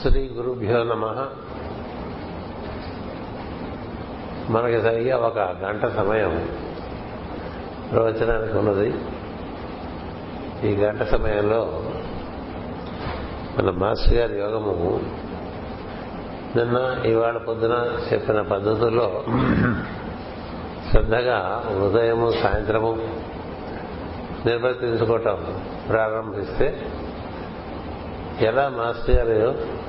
శ్రీ గురుభ్యో నమ. మనకి సరిగా ఒక గంట సమయం ప్రవచనానికి ఉన్నది. ఈ గంట సమయంలో మన మాస్టర్ గారి యోగము నిన్న ఇవాళ పొద్దున చెప్పిన పద్ధతుల్లో శ్రద్ధగా ఉదయము సాయంత్రము నిర్వర్తించుకోవటం ప్రారంభిస్తే ఎలా మాస్టర్ గారు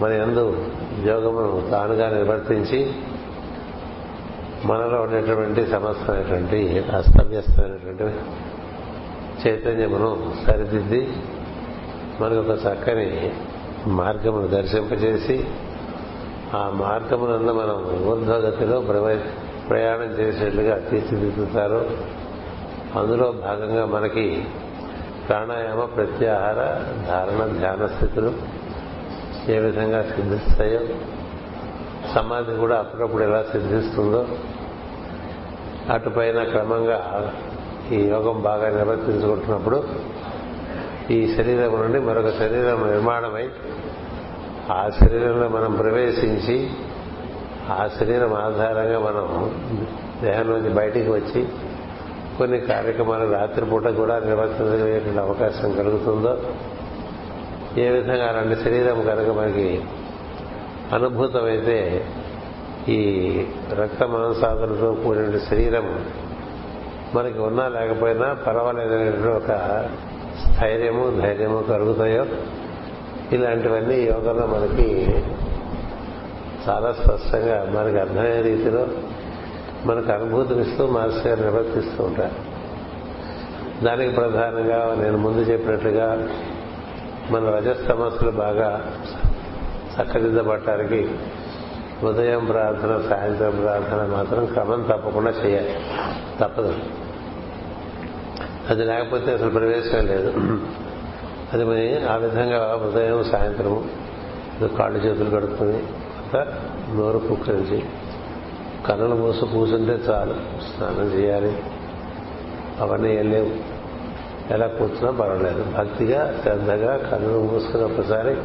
మన ఎందు యోగమును తానుగా నిర్వర్తించి మనలో ఉండేటువంటి సమస్తమైనటువంటి అస్తవ్యస్తమైనటువంటి చైతన్యమును సరిదిద్ది మనకు ఒక చక్కని మార్గమును దర్శింపజేసి ఆ మార్గమునందు మనం ఊర్ధ్వగతిలో ప్రయాణం చేసేట్లుగా తీర్చిదిద్దుతారు. అందులో భాగంగా మనకి ప్రాణాయామ ప్రత్యాహార ధారణ ధ్యాన స్థితులు ఏ విధంగా సిద్ధిస్తాయో సమాధి కూడా అప్పుడప్పుడు ఎలా సిద్ధిస్తుందో అటుపైన క్రమంగా ఈ యోగం బాగా నిర్వర్తించుకుంటున్నప్పుడు ఈ శరీరం నుండి మరొక శరీరం నిర్మాణమై ఆ శరీరంలో మనం ప్రవేశించి ఆ శరీరం ఆధారంగా మనం దేహం నుంచి బయటికి వచ్చి కొన్ని కార్యక్రమాలు రాత్రిపూట కూడా నిర్వర్తించగలిగేటువంటి అవకాశం కలుగుతుందో ఏ విధంగా అలాంటి శరీరం కనుక మనకి అనుభూతమైతే ఈ రక్త మాంసాదులతో కూడిన శరీరం మనకి ఉన్నా లేకపోయినా పర్వాలేదనేటువంటి ఒక స్థైర్యము ధైర్యము కలుగుతాయో? ఇలాంటివన్నీ యోగంలో మనకి చాలా స్పష్టంగా మనకి అర్థమయ్యే రీతిలో మనకు అనుభూతినిస్తూ మాస్టర్ గారు నిర్వర్తిస్తూ ఉంటారు. దానికి ప్రధానంగా నేను ముందు చెప్పినట్లుగా మన రజస్తమస్సులు బాగా చక్కదిద్దబట్టడానికి ఉదయం ప్రార్థన సాయంత్రం ప్రార్థన మాత్రం క్రమం తప్పకుండా చేయాలి. తప్పదు. అది లేకపోతే అసలు ప్రవేశం లేదు. అది మరి ఆ విధంగా ఉదయం సాయంత్రము కాళ్ళు చేతులు కడుక్కుని నోరు పుక్కరించి కన్నులు మూసి కూర్చుంటే చాలు. స్నానం చేయాలి. అవన్నీ వెళ్ళలేవు ఎలా కూర్చున్నా పర్వాలేదు. భక్తిగా శ్రద్ధగా కన్నులు మూసుకుని ఒకసారి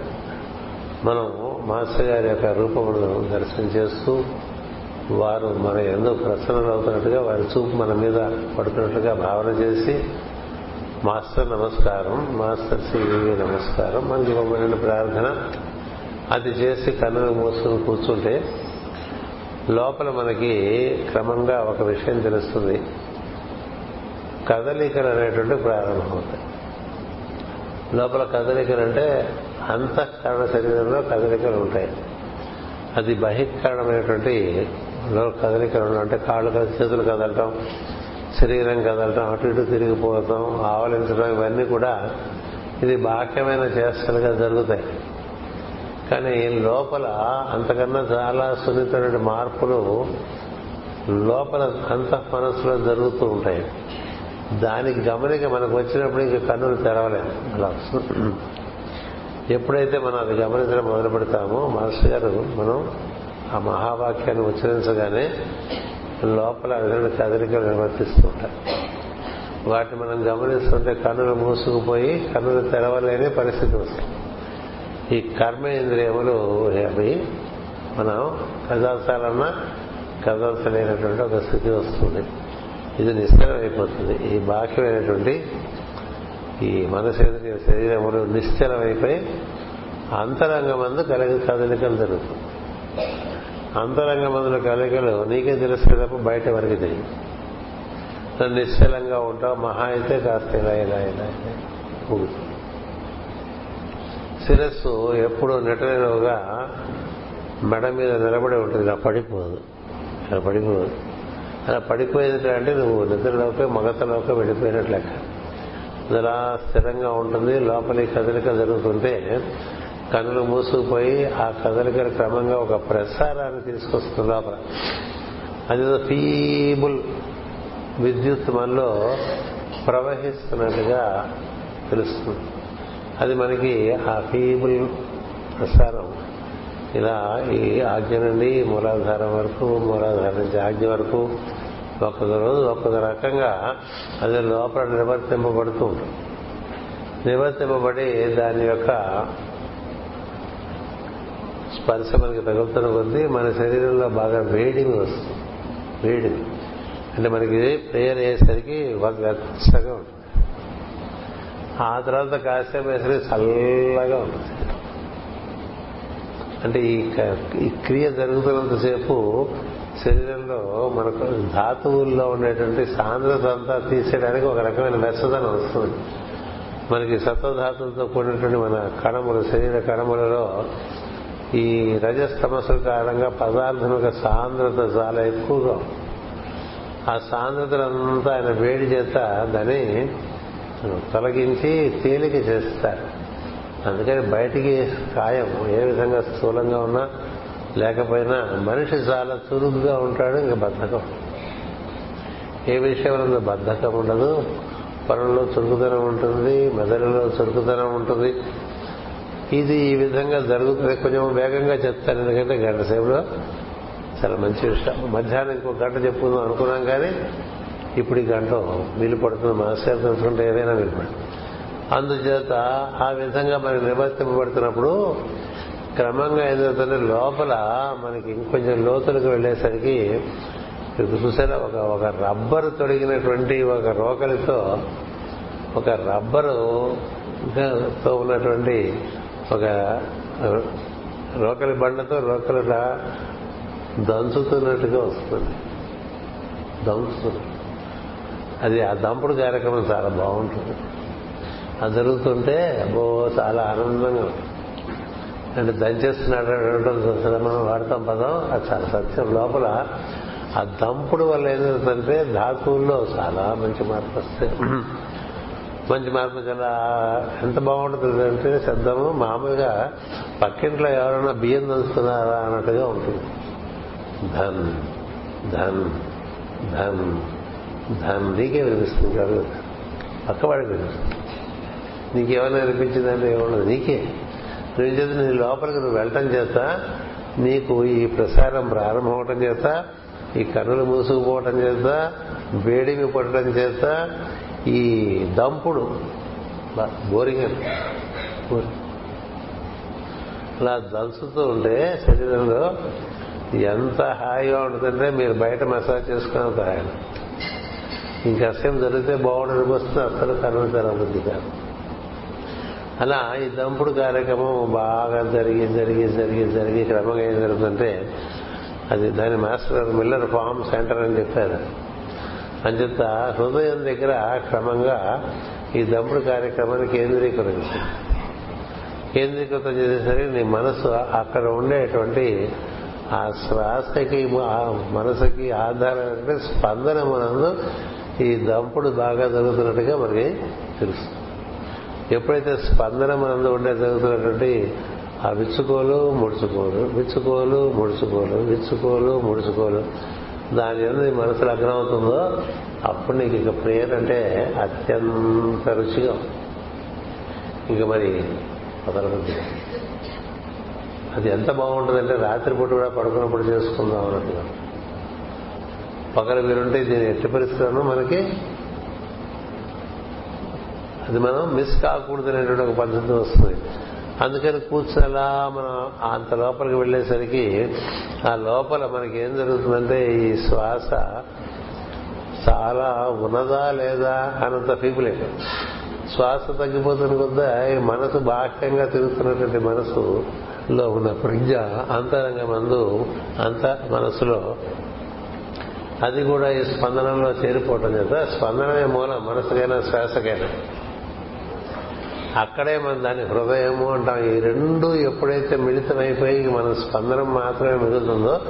మనం మాస్టర్ గారి యొక్క రూపమును దర్శనం చేస్తూ వారు మన ఎందుకు ప్రసన్నమవుతున్నట్టుగా వారి చూపు మన మీద పడుతున్నట్టుగా భావన చేసి మాస్టర్ నమస్కారం మాస్టర్ శ్రీదేవి నమస్కారం మనకి ఇవ్వబడిన ప్రార్థన అది చేసి కన్నులు మూసుకుని కూర్చుంటే లోపల మనకి క్రమంగా ఒక విషయం తెలుస్తుంది. కదలికలు అనేటువంటి ప్రారంభమవుతాయి లోపల కదలికలు అంటే అంతఃకరణ శరీరంలో కదలికలు ఉంటాయి అది బహిష్కరణమైనటువంటి కదలికలు అంటే కాళ్ళు చేతులు కదలటం శరీరం కదలటం అటు ఇటు తిరిగిపోవటం ఆవలించడం ఇవన్నీ కూడా ఇది బాహ్యమైన చేష్టలుగా జరుగుతాయి. కానీ లోపల అంతకన్నా చాలా సున్నితమైన మార్పులు లోపల అంత మనస్సులో జరుగుతూ ఉంటాయి. దానికి గమనిక మనకు వచ్చినప్పుడు ఇంక కన్నులు తెరవలేదు. అలా ఎప్పుడైతే మనం అది గమనించడం మొదలు పెడతామో మాస్టర్ గారు మనం ఆ మహావాక్యాన్ని ఉచ్చరించగానే లోపల విధంగా కదలికలు నిర్వర్తిస్తూ వాటిని మనం గమనిస్తుంటే కన్నులు మూసుకుపోయి కన్నులు తెరవలేని పరిస్థితి వస్తుంది. ఈ కర్మేంద్రియములు అవి? మనం కదల్చాలన్నా కదల్చలేనటువంటి ఒక స్థితి వస్తుంది. ఇది నిశ్చలం అయిపోతుంది. ఈ బాహ్యమైనటువంటి ఈ మనసేంద్రియ శరీరములు నిశ్చలమైపోయి అంతరంగమందు కలిగి కదలికలు జరుగుతుంది అంతరంగమందుల కదలికలు నీకే తెలుసు తప్ప బయట వరకు తెలియదు. నిశ్చలంగా ఉంటావు మహా అయితే కాస్త ఇలా ఇలా ఇలా ఊగుతుంది శిరస్సు ఎప్పుడు నిటనిలుగా మెడ మీద నిలబడి ఉంటుంది. ఇలా పడిపోదు. ఇలా పడిపోదు. అలా పడిపోయేది అంటే నువ్వు నిద్రలోకి మగతలోకి వెళ్ళిపోయినట్లు లెక్క. అలా స్థిరంగా ఉంటుంది లోపలి కదలిక జరుగుతుంటే కనులు మూసుకుపోయి ఆ కదలికలు క్రమంగా ఒక ప్రసారాన్ని తీసుకొస్తుంది లోపల. అది ఫీబుల్ విద్యుత్ మనలో ప్రవహిస్తున్నట్టుగా తెలుస్తుంది. అది మనకి ఆ ఫీబుల్ ప్రసారం ఇలా ఈ ఆజ్ఞ నుండి మూలాధారం వరకు మూలాధారం నుంచి ఆజ్ఞ వరకు ఒక్కొక్క రోజు ఒక్కొక్క రకంగా అది లోపల నిర్వర్తింపబడుతూ ఉంటుంది. నిర్వర్తింపబడి దాని యొక్క స్పర్శ మనకి తగులుతున్న కొద్దీ మన శరీరంలో బాగా వేడిమి వస్తుంది. వేడిమి. అంటే మనకి ప్రేయర్ అయ్యేసరికి ఒక వెచ్చగా ఉంటుంది. ఆ తర్వాత కాసేపు వేసరికి చల్లగా ఉంటుంది. అంటే ఈ ఈ క్రియ జరుగుతున్నంతసేపు శరీరంలో మనకు ధాతువుల్లో ఉండేటువంటి సాంద్రత అంతా తీసేయడానికి ఒక రకమైన వెచ్చదనం వస్తుంది. మనకి సత్వధాతులతో కూడినటువంటి మన కణములు శరీర కణములలో ఈ రజస్తమస్సుల కారణంగా పదార్థం యొక్క సాంద్రత చాలా ఎక్కువగా ఆ సాంద్రతలంతా ఆయన వేడి చేత దాన్ని తొలగించి తేలిక చేస్తారు. అందుకని బయటికి ఖాయం ఏ విధంగా స్థూలంగా ఉన్నా లేకపోయినా మనిషి చాలా చురుగ్గా ఉంటాడు ఇంకా బద్ధకం. ఏ విషయంలో బద్ధకం ఉండదు. పనుల్లో చురుకుదనం ఉంటుంది మెదడులో చురుకుదనం ఉంటుంది. ఇది ఈ విధంగా జరుగుతుంది. కొంచెం వేగంగా చెప్తాను ఎందుకంటే గంట సేపులో చాలా మంచి విషయం. మధ్యాహ్నం ఇంకో గంట చెప్పుకుందాం అనుకున్నాం కానీ ఇప్పుడు ఈ గంట వీలు పడుతుంది మాస్టర్ తెలుసుకుంటే ఏదైనా వీలు పడుతుంది అందుచేత ఆ విధంగా మనకి నివర్తింపబడుతున్నప్పుడు క్రమంగా ఏదైతే లోపల మనకి ఇంకొంచెం లోతులకు వెళ్ళేసరికి చూసారా ఒక ఒక రబ్బర్ తొడిగినటువంటి ఒక రోకలితో ఒక రబ్బరు తో ఉన్నటువంటి ఒక రోకలి బండతో రోకలిలా దంచుతున్నట్టుగా వస్తుంది. దంచుతుంది. అది ఆ దంపుడు కార్యక్రమం చాలా బాగుంటుంది. అది జరుగుతుంటే అబ్బో చాలా ఆనందంగా అంటే దంచేస్తున్నాడు మనం వాడతాం పదం అది చాలా సత్యం. లోపల ఆ దంపుడు వల్ల ఏమవుతుందంటే ధాతువుల్లో చాలా మంచి మార్పు వస్తాయి మంచి మార్పు చాలా ఎంత బాగుంటుంది అంటే శబ్దము మామూలుగా పక్కింట్లో ఎవరైనా బియ్యం దంచుతున్నారా అన్నట్టుగా ఉంటుంది. ధన్ ధన్ ధన్ ధన్. నీకే వినిపిస్తుంది కాదు. పక్కవాడికి వినిపిస్తుంది. నీకేమైనా అనిపించిందంటే ఏమో నీకే. నువ్వు చేత నీ లోపలికి నువ్వు వెళ్ళటం చేత నీకు ఈ ప్రసారం ప్రారంభం అవటం చేత ఈ కన్నులు మూసుకుపోవటం చేత వేడిమి పడటం చేత ఈ దంపుడు బోరింగ్ అలా దలుసుతూ ఉంటే శరీరంలో ఎంత హాయిగా ఉంటుందంటే మీరు బయట మసాజ్ చేసుకున్నంత హాయిగా ఇంకా అసలు జరిగితే బాగుండదు. వస్తుంది అసలు కన్నులు తెరవద్దు కాదు అలా ఈ దంపుడు కార్యక్రమం బాగా జరిగి జరిగి జరిగి జరిగి క్రమంగా ఏం జరుగుతుందంటే అది దాని మాస్టర్ మిల్లర్ ఫామ్ సెంటర్ అని చెప్పారు. అంచేత హృదయం దగ్గర క్రమంగా ఈ దంపుడు కార్యక్రమాన్ని కేంద్రీకరించింది. కేంద్రీకృతం చేసేసరికి నీ మనసు అక్కడ ఉండేటువంటి ఆ శ్వాసకి మనసుకి ఆధారం అంటే స్పందన మనందు ఈ దంపుడు బాగా జరుగుతున్నట్టుగా మనకి తెలుస్తుంది. ఎప్పుడైతే స్పందన మనందు ఉండే జరుగుతున్నటువంటి ఆ విచ్చుకోలు ముడుచుకోలు విచ్చుకోలు ముడుచుకోలు విచ్చుకోలు ముడుచుకోలు. దాని నీ మనసు లగ్నం అవుతుందో అప్పుడు నీకు ఇక ప్రేయర్ అంటే అత్యంత రుచిగా ఇంక మరి వదలవద్దు అది ఎంత బాగుంటుందంటే రాత్రిపూట కూడా పడుకున్నప్పుడు చేసుకుందాం అన్నట్టుగా. పగల మీరుంటే దీని ఎట్టి పరిస్థితులను మనకి అది మనం మిస్ కాకూడదు అనేటువంటి ఒక పద్ధతి వస్తుంది. అందుకని కూర్చోలా మనం అంత లోపలికి వెళ్ళేసరికి ఆ లోపల మనకి ఏం జరుగుతుందంటే ఈ శ్వాస చాలా ఉన్నదా లేదా అనంత ఫీపులేదు శ్వాస తగ్గిపోతున్న కొద్దా ఈ మనసు బాహ్యంగా తిరుగుతున్నటువంటి మనసులో ఉన్న ప్రజ్ఞ అంతరంగ మందు అంత మనసులో అది కూడా ఈ స్పందనంలో చేరిపోవటం చేత స్పందనమే మూలం మనసుకైనా శ్వాసకైనా. అక్కడే మనం దాని హృదయము అంటాం. ఈ రెండు ఎప్పుడైతే మిళితమైపోయి మన స్పందనం మాత్రమే మిగులుతుందో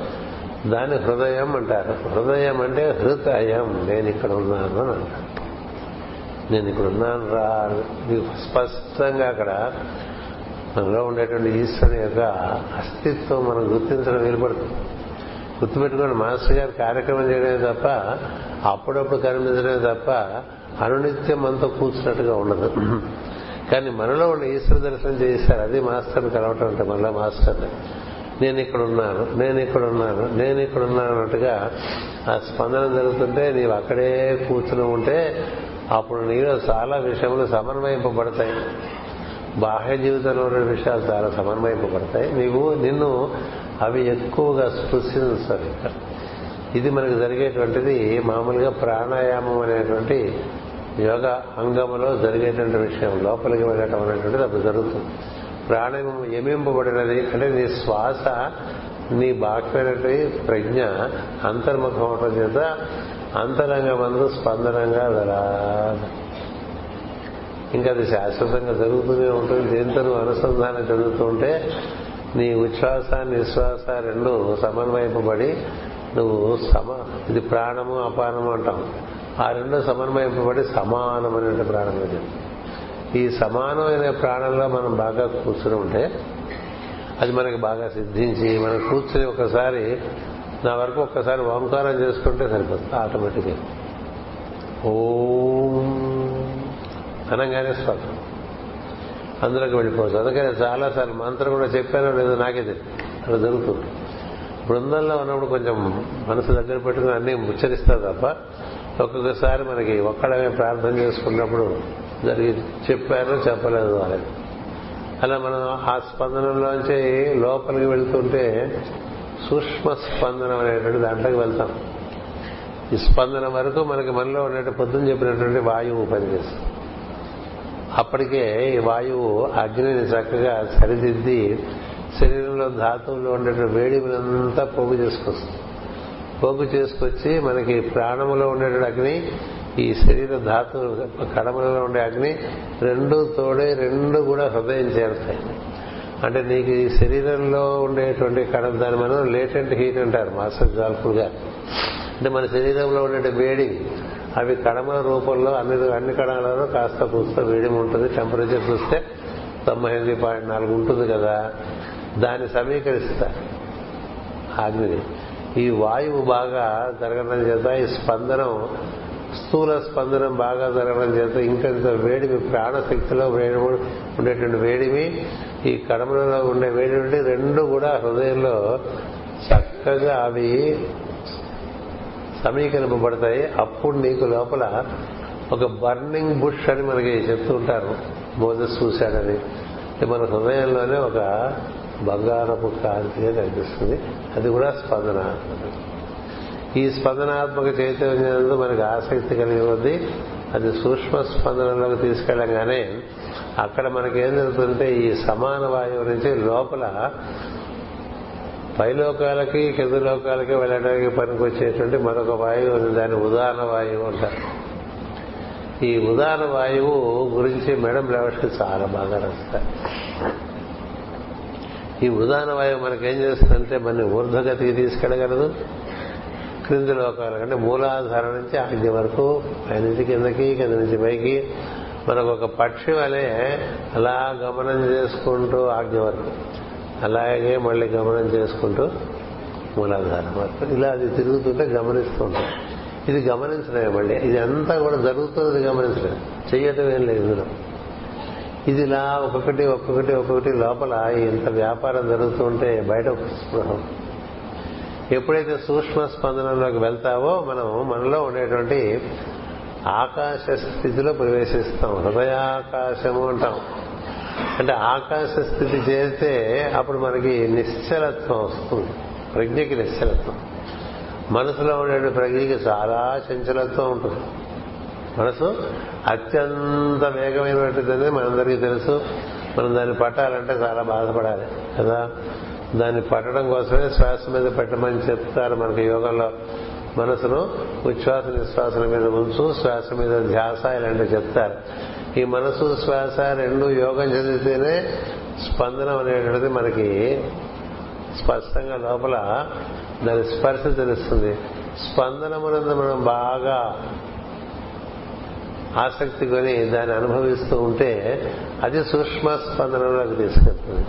దాన్ని హృదయం అంటారు. హృదయం అంటే హృదయం. నేను ఇక్కడ ఉన్నాను అని అంటారు. నేను ఇక్కడ ఉన్నాను రా స్పష్టంగా అక్కడ మనలో ఉండేటువంటి ఈశ్వరుని యొక్క అస్తిత్వం మనం గుర్తించడం వీలుపడుతుంది. గుర్తుపెట్టుకుని మాస్టర్ గారు కార్యక్రమం చేయడమే తప్ప అప్పుడప్పుడు కనిపించడమే తప్ప అనునిత్యం అంతా కూర్చున్నట్టుగా ఉండదు. కానీ మనలో ఉన్న ఈశ్వర దర్శనం చేశారు. అది మాస్టర్ని కలవటం అంటే మనలో మాస్టర్. నేను ఇక్కడ ఉన్నాను నేను ఇక్కడ ఉన్నాను నేను ఇక్కడున్నాను అన్నట్టుగా ఆ స్పందన జరుగుతుంటే నీవు అక్కడే కూర్చుని ఉంటే అప్పుడు నీలో చాలా విషయములు సమన్వయింపబడతాయి. బాహ్య జీవితంలో ఉన్న విషయాలు చాలా సమన్వయింపబడతాయి. నీవు నిన్ను అవి ఎక్కువగా స్పృశించాలి ఇది మనకు జరిగేటువంటిది మామూలుగా ప్రాణాయామం అనేటువంటి యోగ అంగములో జరిగేటువంటి విషయం లోపలికి వెళ్ళటం అనేటువంటిది అప్పుడు జరుగుతుంది. ప్రాణం ఏమింపబడినది అంటే నీ శ్వాస నీ బాక్యమైనటువంటి ప్రజ్ఞ అంతర్ముఖం అవటం చేత అంతరంగ స్పందనంగా వెళ్ళా ఇంకా అది శాశ్వతంగా జరుగుతూనే ఉంటుంది. దీంతో నువ్వు అనుసంధానం జరుగుతూ ఉంటే నీ ఉచ్ఛ్వాస నిశ్వాస రెండు సమన్వయింపబడి నువ్వు సమ ఇది ప్రాణము అపానము అంటాం. ఆ రెండు సమన్వయింపబడి సమానమైన ప్రాణం ఇది. ఈ సమానమైన ప్రాణంలో మనం బాగా కూర్చుని ఉంటే అది మనకి బాగా సిద్ధించి మనం కూర్చుని ఒకసారి నా వరకు ఒక్కసారి ఓంకారం చేసుకుంటే సరిపోతుంది ఆటోమేటిక్గా. ఓం అనగానే స్వతం అందులోకి వెళ్ళిపోవచ్చు. అందుకని చాలాసార్లు మంత్రం కూడా చెప్పానో లేదో నాకే తెలియదు అలా జరుగుతుంది. బృందంలో ఉన్నప్పుడు కొంచెం మనసు దగ్గర పెట్టుకుని అన్ని ఉచ్చరిస్తారు తప్ప ఒక్కొక్కసారి మనకి ఒక్కడమే ప్రార్థన చేసుకున్నప్పుడు జరిగి చెప్పారు చెప్పలేదు వాళ్ళకి. అలా మనం ఆ స్పందనలోంచి లోపలికి వెళ్తుంటే సూక్ష్మ స్పందనం అనేటువంటి దాంట్లోకి వెళ్తాం. ఈ స్పందన వరకు మనకి మనలో ఉన్నట్టు పొద్దున చెప్పినటువంటి వాయువు పనిచేస్తుంది. అప్పటికే ఈ వాయువు అగ్నిని చక్కగా సరిదిద్ది శరీరంలో ధాతువులో ఉండేటువంటి వేడిమినంతా పోగు చేసుకొస్తుంది. పోగు చేసుకొచ్చి మనకి ప్రాణములో ఉండేటువంటి అగ్ని ఈ శరీర ధాతు కడమలలో ఉండే అగ్ని రెండు తోడే రెండు కూడా హృదయం చేరుతాయి. అంటే నీకు ఈ శరీరంలో ఉండేటువంటి కడం దాని మనం లేటెంట్ హీట్ అంటారు మాస్టర్ జాల్ఫుల్గా అంటే మన శరీరంలో ఉండే వేడి అవి కడమల రూపంలో అన్ని అన్ని కడములలో కాస్త కూస్త వేడి ఉంటుంది. టెంపరేచర్ చూస్తే తొంభై ఎనిమిది పాయింట్ నాలుగు ఉంటుంది కదా. దాన్ని సమీకరిస్తారు. అగ్ని ఈ వాయువు బాగా జరగడం చేత ఈ స్పందనం స్థూల స్పందనం బాగా జరగడం చేత ఇంకంత వేడిమి ప్రాణశక్తిలో వేడి ఉండేటువంటి వేడిమి ఈ కడమలలో ఉండే వేడి రెండు కూడా హృదయంలో చక్కగా అవి సమీకరింపబడతాయి. అప్పుడు నీకు లోపల ఒక బర్నింగ్ బుష్ అని మనకి చెప్తూ ఉంటారు. మోజస్ చూశాడని మన హృదయంలోనే ఒక బంగారపు కాంతిగా కనిపిస్తుంది అది కూడా స్పందనాత్మక. ఈ స్పందనాత్మక చైతన్యం మనకి ఆసక్తి కలిగి ఉంది. అది సూక్ష్మ స్పందనలోకి తీసుకెళ్ళంగానే అక్కడ మనకేం జరుగుతుందంటే ఈ సమాన వాయువు నుంచి లోపల పైలోకాలకి కింద లోకాలకి వెళ్ళడానికి పనికొచ్చేటువంటి మరొక వాయువు ఉంది దాని ఉదాహరణ వాయువు అంటారు. ఈ ఉదాహరణ వాయువు గురించి మేడం లెవెట్కి చాలా బాగా రాస్తారు. ఈ ఉదాహరణ వాయువు మనకేం చేస్తుందంటే మన ఊర్ధ్వగతికి తీసుకెళ్ళగలదు. క్రింది లోకాలు అంటే మూలాధారం నుంచి ఆజ్ఞ వరకు పైనుంచి కిందకి కింద నుంచి పైకి. మనకు ఒక పక్షి వలె అలా గమనం చేసుకుంటూ ఆజ్ఞ వరకు. అలాగే మళ్ళీ గమనం చేసుకుంటూ మూలాధారం వరకు. ఇలా అది తిరుగుతుంటే గమనిస్తూ ఉంటాం. ఇది గమనించడమే మళ్ళీ. ఇది అంతా కూడా జరుగుతున్నది గమనించడం. చేయటం ఏం లేదు ఇందులో. ఇది ఇలా ఒక్కొక్కటి ఒక్కొక్కటి ఒక్కొక్కటి లోపల ఇంత వ్యాపారం జరుగుతూ ఉంటే బయట స్పృహం. ఎప్పుడైతే సూక్ష్మ స్పందనలోకి వెళ్తావో మనం మనలో ఉండేటువంటి ఆకాశ స్థితిలో ప్రవేశిస్తాం. హృదయాకాశము అంటాం. అంటే ఆకాశ స్థితి చేస్తే అప్పుడు మనకి నిశ్చలత్వం వస్తుంది. ప్రజ్ఞకి నిశ్చలత్వం. మనసులో ఉండే ప్రజ్ఞకి చాలా చంచలత్వం ఉంటుంది. మనసు అత్యంత వేగమైనటువంటిది మనందరికీ తెలుసు. మనం దాన్ని పట్టాలంటే చాలా బాధపడాలి కదా? దాన్ని పట్టడం కోసమే శ్వాస మీద పెట్టమని చెప్తారు మనకి యోగంలో. మనసును ఉచ్ఛ్వాస నిశ్వాసల మీద ఉంచు శ్వాస మీద ధ్యాస ఇలాంటివి చెప్తారు. ఈ మనసు శ్వాస రెండు యోగం చదివితేనే స్పందనం అనేటువంటిది మనకి స్పష్టంగా లోపల దాని స్పర్శ తెలుస్తుంది. స్పందనమునందు మనం బాగా ఆసక్తి కొని దాన్ని అనుభవిస్తూ ఉంటే అది సూక్ష్మ స్పందనంలోకి తీసుకెళ్తుంది.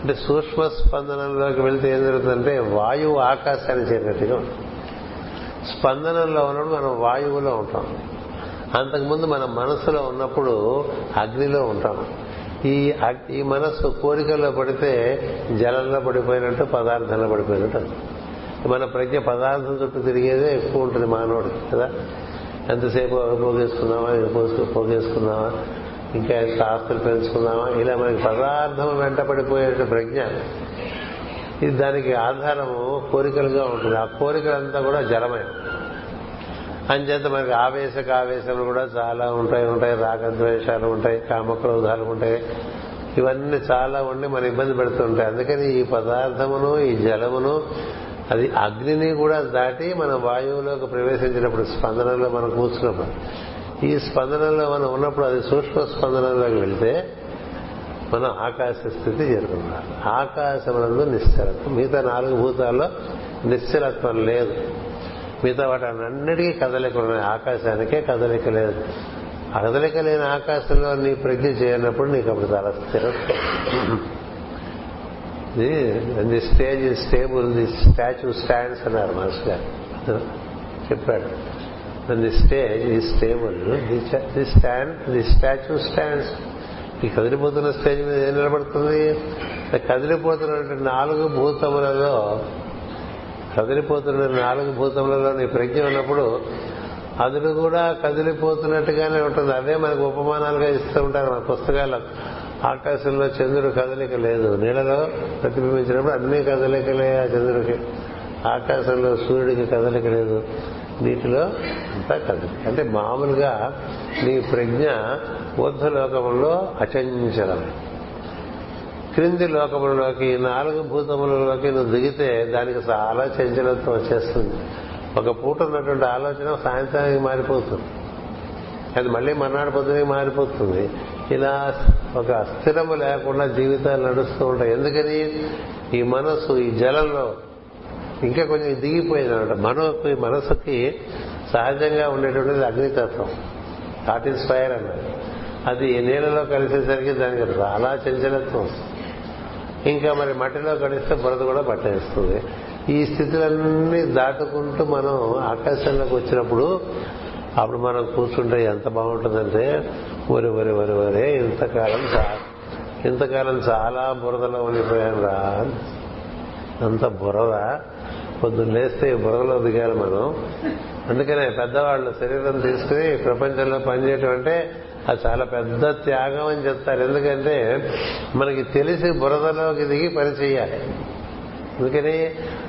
అంటే సూక్ష్మ స్పందనంలోకి వెళ్తే ఏం జరుగుతుందంటే వాయువు ఆకాశాన్ని చేరినట్టుగా ఉంటుంది. స్పందనంలో ఉన్నప్పుడు మనం వాయువులో ఉంటాం. అంతకుముందు మన మనసులో ఉన్నప్పుడు అగ్నిలో ఉంటాం. ఈ ఈ మనస్సు కోరికల్లో పడితే జలంలో పడిపోయినట్టు పదార్థంలో పడిపోయినట్టు మన ప్రజ్ఞ పదార్థం చుట్టూ తిరిగేదే ఎక్కువ ఉంటుంది మానవుడు కదా? ఎంతసేపు పోగేసుకుందామా ఇది పోగేసుకుందామా ఇంకా ఎంత ఆస్తులు పెంచుకుందామా ఇలా మనకి పదార్థం వెంట పడిపోయే ప్రజ్ఞ. ఇది దానికి ఆధారము కోరికలుగా ఉంటుంది. ఆ కోరికలంతా కూడా జలమే. అంచేత మనకి ఆవేశక ఆవేశములు కూడా చాలా ఉంటాయి ఉంటాయి. రాగద్వేషాలు ఉంటాయి కామక్రోధాలు ఉంటాయి. ఇవన్నీ చాలా ఉండి మన ఇబ్బంది పెడుతుంటాయి. అందుకని ఈ పదార్థమును ఈ జలమును అది అగ్నిని కూడా దాటి మనం వాయువులోకి ప్రవేశించినప్పుడు స్పందనలో మనం కూర్చున్నప్పుడు ఈ స్పందనలో మనం ఉన్నప్పుడు అది సూక్ష్మ స్పందనలోకి వెళ్తే మనం ఆకాశ స్థితి చేరుకున్నాం ఆకాశమునందు నిశ్చలత్వం. మిగతా నాలుగు భూతాల్లో నిశ్చలత్వం లేదు. మిగతా వాటి అన్నిటికీ కదలిక ఉన్నాయి ఆకాశానికే కదలిక లేదు. ఆ కదలిక లేని ఆకాశంలో నీ ప్రజ్ఞ చేయనప్పుడు నీకు అప్పుడు చాలా స్థిరత్వం. The stage is stable the statue stands అన్నారు మాస్టర్ గారు చెప్పాడు ది స్టేజ్ ఈ stable the stand the statue stands ఈ కదిలిపోతున్న స్టేజ్ మీద ఏం నిలబడుతుంది? కదిలిపోతున్నటువంటి నాలుగు భూతములలో కదిలిపోతున్న నాలుగు భూతములలో నీ ప్రజ్ఞ ఉన్నప్పుడు అది కూడా కదిలిపోతున్నట్టుగానే ఉంటుంది. అదే మనకు ఉపమానాలుగా ఇస్తూ ఉంటారు మన పుస్తకాల్లో. ఆకాశంలో చంద్రుడు కదలిక లేదు. నీళ్ళలో ప్రతిబింబించినప్పుడు అన్ని కదలికలే ఆ చంద్రుడికి. ఆకాశంలో సూర్యుడికి కదలిక లేదు. నీటిలో అంతా కదలిక. అంటే మామూలుగా నీ ప్రజ్ఞ ఊర్ధలోకములో అచంచలం క్రింది లోకములలోకి నాలుగు భూతములలోకి నువ్వు దిగితే దానికి చాలా చంచలత్వం వచ్చేస్తుంది. ఒక పూట ఉన్నటువంటి ఆలోచన సాయంత్రానికి మారిపోతుంది. అది మళ్ళీ మర్నాడు పొద్దునకి మారిపోతుంది. ఇలా ఒక అస్థిరము లేకుండా జీవితాలు నడుస్తూ ఉంటాయి. ఎందుకని? ఈ మనసు ఈ జలంలో ఇంకా కొంచెం దిగిపోయింది అనమాట మనకు మనసుకి సహజంగా ఉండేటువంటిది అగ్నితత్వం. థాట్ ఈస్ ఫైర్ అన్నది. అది నీళ్ళలో కలిసేసరికి దానికి చాలా చంచలత్వం ఇంకా మరి మట్టిలో కలిస్తే బురద కూడా పట్టేస్తుంది. ఈ స్థితులన్నీ దాటుకుంటూ మనం ఆకాశంలోకి వచ్చినప్పుడు అప్పుడు మనం కూర్చుంటే ఎంత బాగుంటుందంటే ఒరి ఒరి ఒరి ఒరే ఇంతకాలం ఇంతకాలం చాలా బురదలో ఉండిపోయాను రా. అంత బురద. పొద్దున్న లేస్తే బురదలో దిగాలి మనం. అందుకనే పెద్దవాళ్ళు శరీరం తీసుకుని ప్రపంచంలో పనిచేయటం అంటే అది చాలా పెద్ద త్యాగం అని చెప్తారు. ఎందుకంటే మనకి తెలిసి బురదలోకి దిగి పని చేయాలి. అందుకని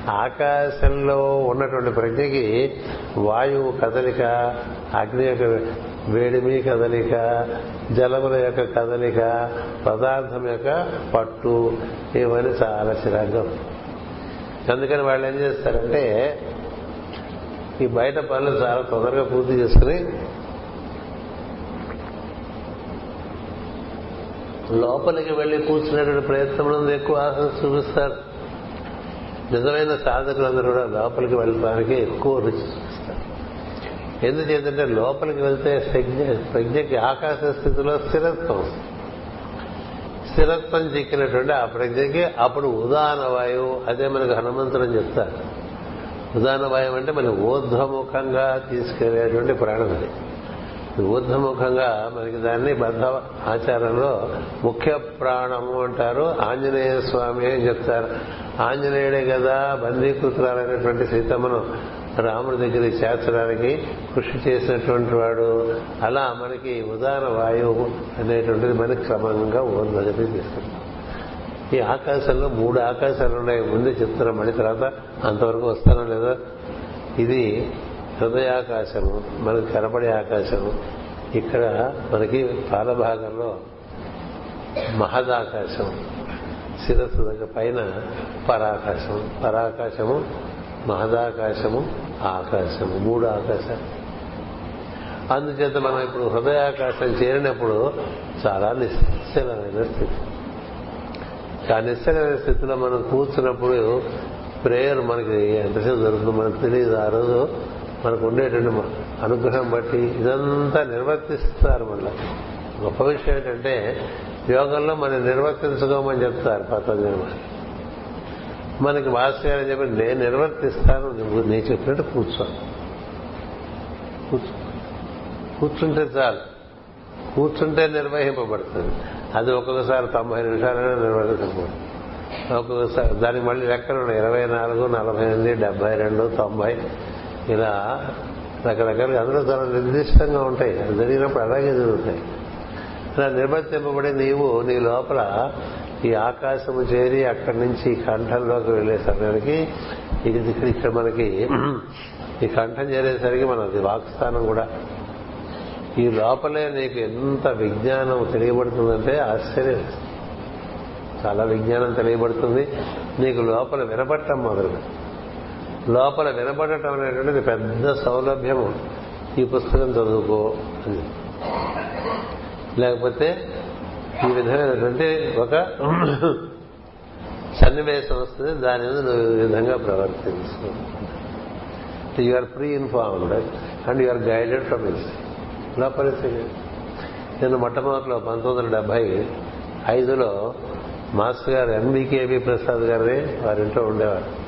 ఆకాశంలో ఉన్నటువంటి ప్రజ్ఞకి వాయువు కదలిక అగ్ని యొక్క వేడిమి కదలిక జలముల యొక్క కదలిక పదార్థం యొక్క పట్టు ఇవన్నీ చాలా చిరాగ్గా అందుకని వాళ్ళు ఏం చేస్తారంటే ఈ బయట పనులు చాలా తొందరగా పూర్తి చేసుకుని లోపలికి వెళ్ళి కూర్చునేటువంటి ప్రయత్నం ఎక్కువ ఆసక్తి చూపిస్తారు? నిజమైన సాధకులందరూ కూడా లోపలికి వెళ్ళడానికి ఎక్కువ రుచి చూపిస్తారు. ఎందుచేతంటే లోపలికి వెళ్తే ప్రజ్ఞ ప్రజ్ఞకి ఆకాశ స్థితిలో స్థిరత్వం స్థిరత్వం చిక్కినటువంటి ఆ ప్రజ్ఞకి అప్పుడు ఉదాహరణ వాయువు అదే మనకు హనుమంతుడు చెప్తారు ఉదాహరణ వాయువు అంటే మన ఊర్ధ్వముఖంగా తీసుకెళ్ళేటువంటి ప్రాణం అది. ఊర్ధముఖంగా మనకి దాన్ని బద్ధ ఆచారంలో ముఖ్య ప్రాణము అంటారు. ఆంజనేయ స్వామి అని చెప్తారు. ఆంజనేయుడే కదా బందీకృతురాలైనటువంటి సీతమ్మను రాముడి దగ్గరికి చేర్చడానికి కృషి చేసినటువంటి వాడు. అలా మనకి ఉదాహరణ వాయువు అనేటువంటిది మనకి క్రమంగా ఊర్ధగతి తీసుకుంటాం ఈ ఆకాశంలో మూడు ఆకాశాలు ఉన్నాయి. ముందే చెప్తున్నాం మళ్ళీ తర్వాత అంతవరకు వస్తానో లేదో. ఇది హృదయాకాశము మనకు కనపడే ఆకాశము ఇక్కడ మనకి పాలభాగంలో మహదాకాశం శిరస్సు దగ్గర పైన పరాకాశం పరాకాశము మహదాకాశము ఆకాశము మూడు ఆకాశాలు. అందుచేత మనం ఇప్పుడు హృదయాకాశం చేరినప్పుడు చాలా నిశ్చలమైన స్థితి. ఆ నిశ్చలమైన స్థితిలో మనం కూర్చున్నప్పుడు ప్రేయర్ మనకి ఎంతసేపు దొరుకుతుంది మనకు తెలియదు. ఆ రోజు మనకు ఉండేటువంటి అనుగ్రహం బట్టి ఇదంతా నిర్వర్తిస్తారు మళ్ళీ. గొప్ప విషయం ఏంటంటే యోగంలో మనం నిర్వర్తించుకోమని చెప్తారు పతంజలి మనకి మాస్టర్ చెప్పి నేను నిర్వర్తిస్తాను నువ్వు చెప్పినట్టు కూర్చో. కూర్చో. కూర్చుంటే చాలు. కూర్చుంటే నిర్వహింపబడుతుంది. అది ఒక్కొక్కసారి తొంభై నిమిషాలైనా నిర్వహించకూడదు ఒక్కొక్కసారి దానికి మళ్ళీ లెక్కలు ఉన్నాయి. ఇరవై నాలుగు నలభై ఎనిమిది డెబ్బై రెండు తొంభై ఇలా రకరకాలుగా అందులో చాలా నిర్దిష్టంగా ఉంటాయి. జరిగినప్పుడు అలాగే జరుగుతాయి. అలా నిర్వర్తింపబడి నీవు నీ లోపల ఈ ఆకాశము చేరి అక్కడి నుంచి ఈ కంఠంలోకి వెళ్ళే సమయానికి ఇది ఇక్కడ మనకి ఈ కంఠం చేరేసరికి మనది వాక్స్థానం కూడా. ఈ లోపలే నీకు ఎంత విజ్ఞానం తెలియబడుతుందంటే ఆశ్చర్యం. చాలా విజ్ఞానం తెలియబడుతుంది. నీకు లోపల వినపట్టం మొదలు లోపల వినబడటం అనేటువంటిది పెద్ద సౌలభ్యము. ఈ పుస్తకం చదువుకో అని. లేకపోతే ఈ విధమైనటువంటి ఒక సన్నివేశం వస్తుంది దాని మీద నువ్వు ఈ విధంగా ప్రవర్తించు. You are pre informed and you are guided from is ఇలా పరిస్థితి నేను మొట్టమొదటిలో పంతొమ్మిది వందల డెబ్బై ఐదులో మాస్టర్ గారు ఎంబీకేబీ ప్రసాద్ గారిని వారింట్లో ఉండేవారు.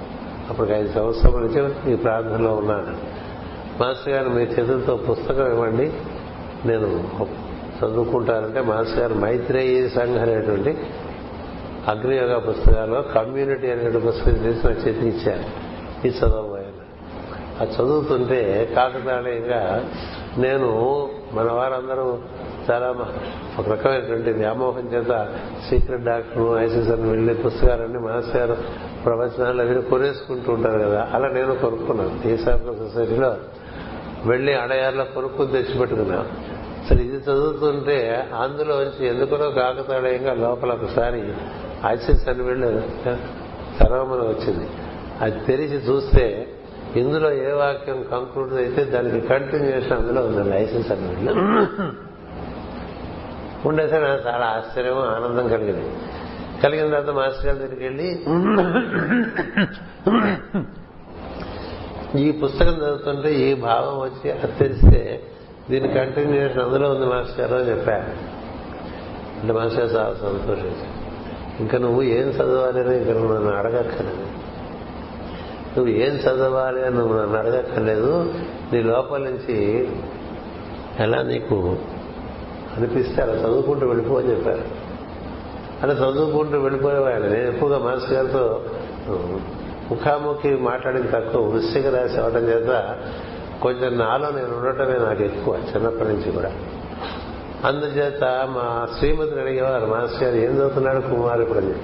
అప్పటికి ఐదు సంవత్సరం నుంచి ఈ ప్రార్థనలో ఉన్నాను మాస్టర్ గారు మీ చేతులతో పుస్తకం ఇవ్వండి. నేను చదువుకుంటానంటే మాస్టర్ గారు మైత్రేయీ సంఘ అనేటువంటి అగ్నియోగ పుస్తకాల్లో కమ్యూనిటీ అనేటువంటి పుస్తకం చేసి నా చేతికి ఇచ్చారు ఇది చదవ అది చదువుతుంటే కాకతాళీయంగా నేను మన వారందరూ చాలా ఒక రకమైనటువంటి వ్యామోహం చేత సీక్రెట్ డాక్టర్ ఐసీఎస్ అని వెళ్ళే పుస్తకాలన్నీ మాస్టర్ గారు ప్రవచనాలు అవి కొనేసుకుంటూ ఉంటారు కదా అలా నేను కొనుక్కున్నాను. టీసార్ల సొసైటీలో వెళ్ళి అడయార్లో కొనుక్కుని తెచ్చిపెట్టుకున్నాను అసలు ఇది చదువుతుంటే అందులోంచి ఎందుకునో కాకతాళీయంగా లోపల ఒకసారి ఐసిస్ అని వెళ్ళి చదవమని వచ్చింది. అది తెరిచి చూస్తే ఇందులో ఏ వాక్యం కంక్లూడ్ అయితే దానికి కంటిన్యూషన్ అందులో ఉంది లైసెన్స్ అని ఉండేసరి నాకు చాలా ఆశ్చర్యం ఆనందం కలిగింది. కలిగిన తర్వాత మాస్టర్ గారి దగ్గరికి వెళ్ళి ఈ పుస్తకం చదువుతుంటే ఈ భావం వచ్చి అది తెలిస్తే దీని కంటిన్యూషన్ అందులో ఉంది మాస్టర్ గారు అని చెప్పారు. అంటే మాస్టర్ గారు చాలా సంతోషించారు. ఇంకా నువ్వు ఏం చదవాలి ఇంకా నువ్వు నన్ను అడగక్కర్లేదు. నువ్వు ఏం చదవాలి అని నువ్వు నన్ను అడగక్కర్లేదు. నీ లోపల నుంచి ఎలా నీకు అనిపిస్తే అలా చదువుకుంటూ వెళ్ళిపో అని చెప్పారు. అలా చదువుకుంటూ వెళ్ళిపోయేవాళ్ళు నేను ఎక్కువగా మనసు గారితో ముఖాముఖి మాట్లాడిన తక్కువ వృష్టికి రాసి అవడం చేత కొంచెం నాలో నేను ఉండటమే నాకు ఎక్కువ చిన్నప్పటి నుంచి కూడా. అందుచేత మా శ్రీమతిని అడిగేవారు మాస్టర్ గారు ఏం చదువుతున్నాడు కుమారు ఇప్పుడు అని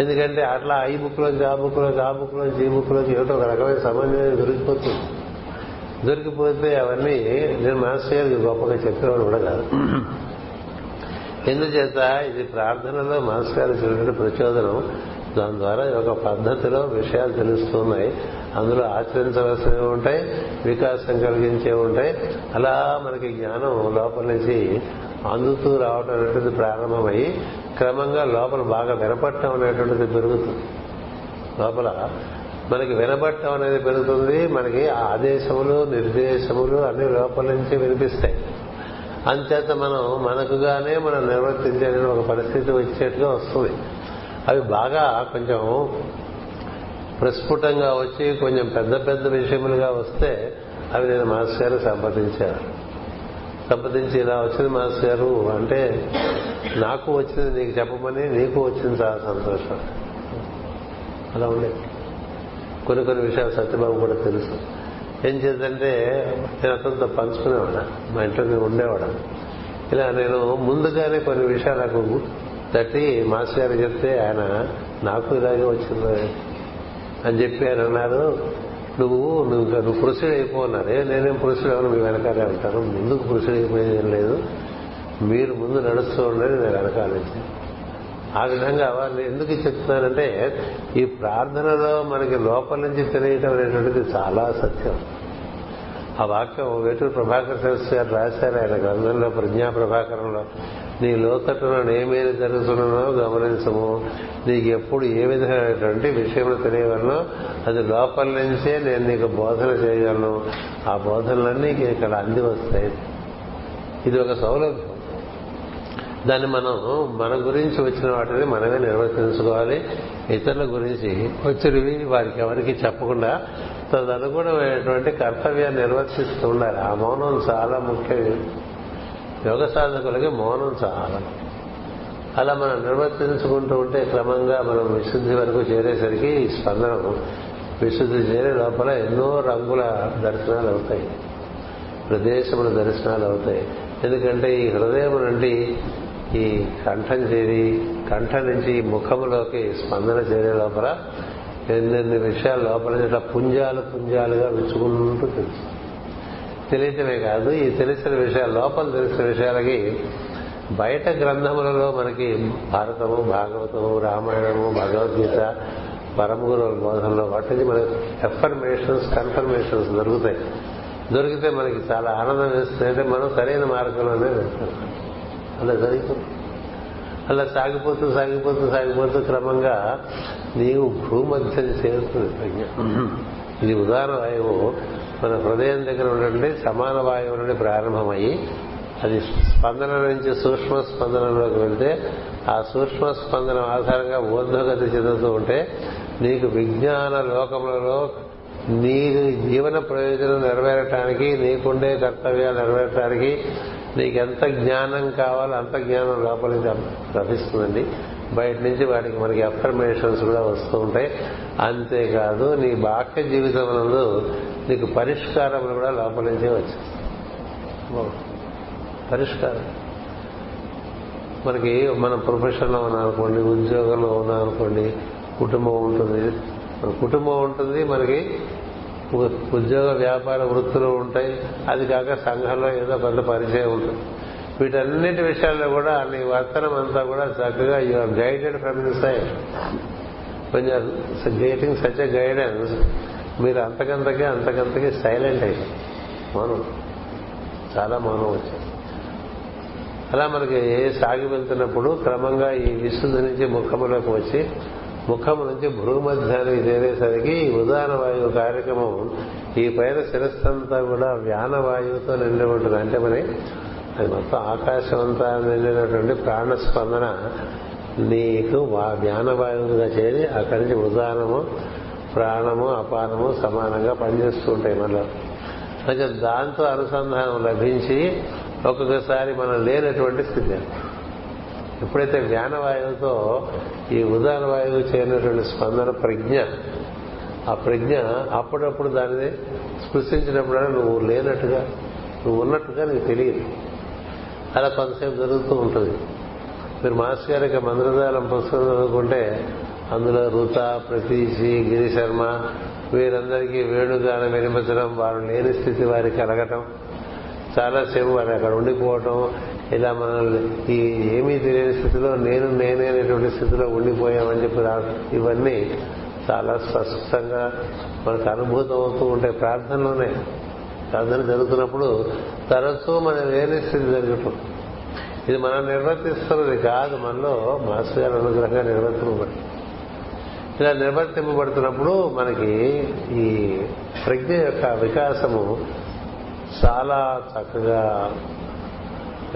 ఎందుకంటే అట్లా ఈ బుక్లోంచి ఆ బుక్లోంచి ఆ బుక్లోంచి ఈ బుక్లోంచి ఏమిటో ఒక రకమైన సమన్వయం దొరికిపోతుంది. దొరికిపోతే అవన్నీ నేను మాస్టర్ గారికి గొప్పగా చెప్పేవాడు కూడా కాదు. ఎందుచేత ఇది ప్రార్థనలో మాస్టర్ గారు ఇచ్చినటువంటి ప్రచోదనం దాని ద్వారా ఒక పద్ధతిలో విషయాలు తెలుస్తున్నాయి. అందులో ఆచరించవలసినవి ఉంటాయి వికాసం కలిగించే ఉంటాయి. అలా మనకి జ్ఞానం లోపల నుంచి అందుతూ రావటం అనేది ప్రారంభమై క్రమంగా లోపల బాగా వినపడటం అనేటువంటిది పెరుగుతుంది. లోపల మనకి వినబట్టం అనేది పెరుగుతుంది మనకి ఆదేశములు నిర్దేశములు అన్ని లోపల నుంచి వినిపిస్తాయి. అంచేత మనం మనకుగానే మనం నిర్వర్తించే ఒక పరిస్థితి వచ్చేట్టుగా వస్తుంది. అవి బాగా కొంచెం ప్రస్ఫుటంగా వచ్చి కొంచెం పెద్ద పెద్ద విషయములుగా వస్తే అవి నేను మాస్టర్ గారు సంపాదించాను సంప్రదించి ఇలా వచ్చింది మాస్టర్ గారు. అంటే నాకు వచ్చింది నీకు చెప్పమని నీకు వచ్చింది చాలా సంతోషం. అలా ఉండే. కొన్ని కొన్ని విషయాలు సత్యబాబు కూడా తెలుసు. ఏం చేద్దంటే నేను అతనితో పంచుకునేవాడా మా ఇంట్లో నేను ఉండేవాడా ఇలా నేను ముందుగానే కొన్ని విషయాలు నాకు తట్టి మాస్టర్ గారు చెప్తే ఆయన నాకు ఇలాగే వచ్చింది అని చెప్పి ఆయన అన్నారు. నువ్వు నువ్వు నువ్వు పురుషుడు అయిపోన్నారే నేనేం పురుషుడు అవ్వను మీ వెనకాలే ఉంటాను. ముందుకు పురుషుడు అయిపోయేది లేదు. మీరు ముందు నడుస్తూ ఉండేది నేను వెనకాల ఆ విధంగా వాళ్ళు ఎందుకు చెప్తున్నానంటే ఈ ప్రార్థనలో మనకి లోపల నుంచి తెలియటం అనేటువంటిది చాలా సత్యం. ఆ వాక్యం వేటూరు ప్రభాకర్ శాస్త్రి గారు రాశారు ఆయన గ్రంథంలో ప్రజ్ఞా ప్రభాకరంలో నీ లోతట్టున ఏమేమి జరుగుతున్నో గమనించము. నీకు ఎప్పుడు ఏ విధమైనటువంటి విషయంలో తెలియవన్నో అది లోపల నుంచే నేను నీకు బోధన చేయగలను. ఆ బోధనలన్నీ ఇక్కడ అంది వస్తాయి. ఇది ఒక సౌలభ్యం. దాన్ని మనం మన గురించి వచ్చిన వాటిని మనమే నిర్వర్తించుకోవాలి. ఇతరుల గురించి వచ్చినవి వారికి ఎవరికి చెప్పకుండా తదనుగుణమైనటువంటి కర్తవ్యాన్ని నిర్వర్తిస్తూ ఉండాలి. ఆ మౌనం చాలా ముఖ్యం. యోగ సాధకులకి మౌనం చాలా. అలా మనం నిర్వర్తించుకుంటూ ఉంటే క్రమంగా మనం విశుద్ధి వరకు చేరేసరికి ఈ స్పందనం విశుద్ధి చేరే లోపల ఎన్నో రంగుల దర్శనాలు అవుతాయి. ప్రదేశముల దర్శనాలు అవుతాయి. ఎందుకంటే ఈ హృదయం నుండి ఈ కంఠం చేరి కంఠం నుంచి ఈ ముఖములోకి స్పందన చేరే లోపల ఎన్నెన్ని విషయాలు లోపల ఇట్లా పుంజాలు పుంజాలుగా విచ్చుకుంటూ తెలుసు. తెలియటమే కాదు ఈ తెలిసిన విషయాలు లోపల తెలిసిన విషయాలకి బయట గ్రంథములలో మనకి భారతము భాగవతము రామాయణము భగవద్గీత పరమగురు బోధనలో వాటికి మనకి ఎఫర్మేషన్స్ కన్ఫర్మేషన్స్ దొరుకుతాయి. దొరికితే మనకి చాలా ఆనందం వేస్తుంది. అంటే మనం సరైన మార్గంలోనే వెళ్తాం. అలా జరిగిపోతుంది అలా సాగిపోతూ సాగిపోతూ సాగిపోతూ క్రమంగా నీవు భూమధ్యం చేరుతుంది ప్రజ్ఞ. ఇది ఉదాహరణ వాయువు మన హృదయం దగ్గర ఉన్నటువంటి సమాన వాయువు నుండి ప్రారంభమయ్యి అది స్పందన నుంచి సూక్ష్మ స్పందనలోకి వెళ్తే ఆ సూక్ష్మ స్పందన ఆధారంగా ఊర్ధ్వగతి చెందుతూ ఉంటే నీకు విజ్ఞాన లోకములలో నీ జీవన ప్రయోజనం నెరవేరటానికి నీకుండే కర్తవ్యాలు నెరవేరటానికి నీకు ఎంత జ్ఞానం కావాలో అంత జ్ఞానం లోపలికి లభిస్తుందండి బయట నుంచి వాటికి మనకి అఫర్మేషన్స్ కూడా వస్తూ ఉంటాయి. అంతేకాదు నీ బాహ్య జీవితం నీకు పరిష్కారములు కూడా లోపల నుంచే వచ్చేస్తాయి. పరిష్కారం. మనకి మన ప్రొఫెషన్లో ఉన్నారనుకోండి ఉద్యోగంలో ఉన్నారనుకోండి కుటుంబం ఉంటుంది. మన కుటుంబం ఉంటుంది మనకి ఉద్యోగ వ్యాపార వృత్తులు ఉంటాయి. అది కాక సంఘంలో ఏదో కొంత పరిచయం ఉంటుంది. వీటన్నిటి విషయాల్లో కూడా నీ వర్తనం అంతా కూడా చక్కగా you are guided from the side కొంచెం గేటింగ్ సచ్ గైడెన్స్ మీరు అంతకంతకి అంతకంతకి సైలెంట్ అయ్యారు. మౌనం చాలా మౌనం వచ్చింది అలా మనకి సాగి వెళ్తున్నప్పుడు క్రమంగా ఈ విశుద్ధి నుంచి ముఖములోకి వచ్చి ముఖము నుంచి భూమధ్యాన్ని చేరేసరికి ఈ ఉదాహరణ వాయువు కార్యక్రమం ఈ పైన శిరస్సంతా కూడా వ్యానవాయువుతో నిండి ఉంటుంది. అంటే మరి అది మొత్తం ఆకాశం అంతా నిండినటువంటి ప్రాణస్పందన నీకు వ్యానవాయువుగా చేరి అక్కడి నుంచి ఉదాహరణము ప్రాణము అపానము సమానంగా పనిచేస్తూ ఉంటాయి మనలో దాంతో అనుసంధానం లభించి ఒక్కొక్కసారి మనం లేనటువంటి స్థితి ఎప్పుడైతే వ్యానవాయువుతో ఈ ఉదాహరణ వాయువు చేరినటువంటి స్పందన ప్రజ్ఞ ఆ ప్రజ్ఞ అప్పుడప్పుడు దానిని స్పృశించినప్పుడు నువ్వు లేనట్టుగా నువ్వు ఉన్నట్టుగా నీకు తెలియదు. అలా కొంతసేపు జరుగుతూ ఉంటుంది. మీరు మాస్ గారి మంత్రదాలం పుస్తకం చదువుకుంటే అందులో రుత ప్రతీషి గిరి శర్మ వీరందరికీ వేణుగానం వినిపించడం వారు లేని స్థితి వారికి కలగటం చాలాసేపు వారు అక్కడ ఉండిపోవటం ఇలా మనం ఈ ఏమీ తెలియని స్థితిలో నేను నేనే అనేటువంటి స్థితిలో ఉండిపోయామని చెప్పి ఇవన్నీ చాలా స్పష్టంగా మనకు అనుభూతం అవుతూ ఉంటాయి ప్రార్థనలోనే. ప్రార్థన జరుగుతున్నప్పుడు తరచూ మన లేని స్థితి జరుగుతుంది ఇది మనం నిర్వర్తిస్తున్నది కాదు మనలో మాస్టర్ గారు అనుగ్రహంగా నిర్వర్తింపబడి ఇలా నిర్వర్తింపబడుతున్నప్పుడు మనకి ఈ ప్రజ్ఞ యొక్క వికాసము చాలా చక్కగా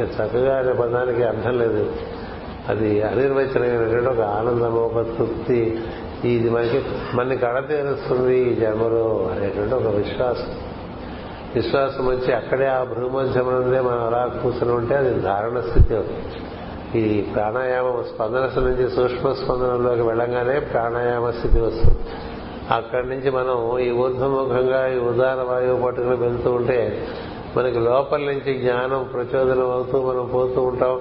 చక్కగా అనే పదానికి అర్థం లేదు. అది అనిర్వచనమైనటువంటి ఒక ఆనందము ఒక తృప్తి ఇది మనకి మనకి కడతీరుస్తుంది ఈ జన్మలో అనేటువంటి ఒక విశ్వాసం. విశ్వాసం వచ్చి అక్కడే ఆ భ్రూమధ్యమనందే మనం అలా కూర్చుని ఉంటే అది ధారణ స్థితి ఈ ప్రాణాయామం స్పందన నుంచి సూక్ష్మ స్పందనలోకి వెళ్ళంగానే ప్రాణాయామ స్థితి వస్తుంది. అక్కడి నుంచి మనం ఈ ఊర్ధముఖంగా ఈ ఉదార వాయువు పట్టుకుని వెళ్తూ ఉంటే మనకి లోపల నుంచి జ్ఞానం ప్రచోదనం అవుతూ మనం పోతూ ఉంటాం.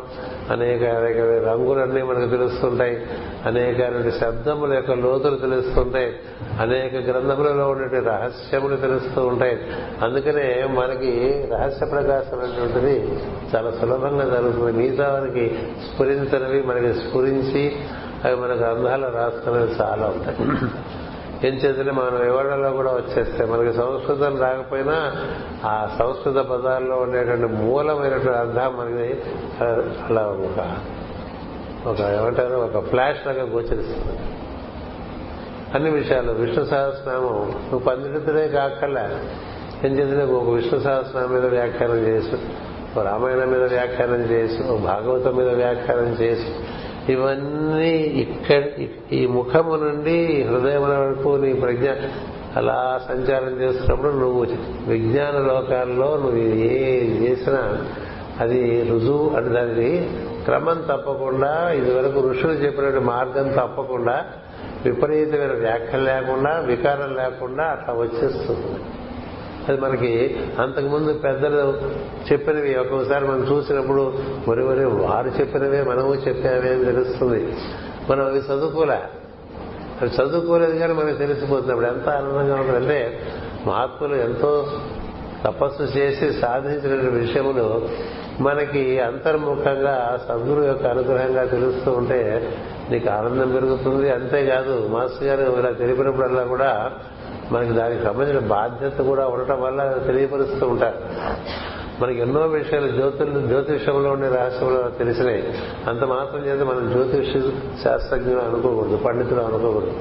అనేక అనేక రంగులన్నీ మనకు తెలుస్తుంటాయి. అనేక శబ్దముల యొక్క లోతులు తెలుస్తుంటాయి. అనేక గ్రంథములలో ఉండే రహస్యములు తెలుస్తూ ఉంటాయి. అందుకనే మనకి రహస్య ప్రకాశం అనేటువంటిది చాలా సులభంగా జరుగుతుంది. మిగతా వారికి స్ఫురించినవి మనకి స్ఫురించి అవి మన అందాలు రాసుకునేవి చాలా ఉంటాయి. ఏం చేస్తే మన వివరణలో కూడా వచ్చేస్తే మనకి సంస్కృతం రాకపోయినా ఆ సంస్కృత పదాల్లో ఉండేటువంటి మూలమైనటువంటి అర్థం మనకి అలా ఒక ఒక ఏమంటారు ఒక ఫ్లాష్ లాగా గోచరిస్తుంది. అన్ని విషయాలు విష్ణు సహస్రనామం నువ్వు పండితుడే కాకల్లా ఏం చేస్తే ఒక విష్ణు సహస్రనామం మీద వ్యాఖ్యానం చేసి ఓ రామాయణం మీద వ్యాఖ్యానం చేసి ఓ భాగవతం మీద వ్యాఖ్యానం చేసి ఇవన్నీ ఇక్కడ ఈ ముఖము నుండి హృదయం వరకు నీ ప్రజ్ఞ అలా సంచారం చేస్తున్నప్పుడు నువ్వు విజ్ఞాన లోకాల్లో నువ్వు ఏ చేసినా అది రుజువు అంటే దానికి క్రమం తప్పకుండా ఇదివరకు ఋషులు చెప్పినట్టు మార్గం తప్పకుండా విపరీతమైన వ్యాఖ్యలు లేకుండా వికారం లేకుండా అట్లా వచ్చేస్తుంది. అది మనకి అంతకుముందు పెద్దలు చెప్పినవి. ఒక్కొక్కసారి మనం చూసినప్పుడు మరి మరి వారు చెప్పినవే మనము చెప్పామే అని తెలుస్తుంది. మనం అవి చదువుకోలే. అవి చదువుకోలేదు కానీ మనకి తెలిసిపోతుంది. అప్పుడు ఎంత ఆనందంగా ఉంటుందంటే మహాత్ములు ఎంతో తపస్సు చేసి సాధించిన విషయములు మనకి అంతర్ముఖంగా సద్గురు యొక్క అనుగ్రహంగా తెలుస్తూ ఉంటే నీకు ఆనందం పెరుగుతుంది. అంతేకాదు మాస్టర్ గారు ఇలా తెలిపినప్పుడల్లా కూడా మనకి దానికి సంబంధించిన బాధ్యత కూడా ఉండటం వల్ల తెలియపరుస్తూ ఉంటారు. మనకి ఎన్నో విషయాలు జ్యోతులు జ్యోతిషంలో ఉండే రహస్యంలో తెలిసినాయి. అంత మాత్రం చేత మనం జ్యోతిష శాస్త్రజ్ఞులు అనుకోకూడదు పండితులు అనుకోకూడదు.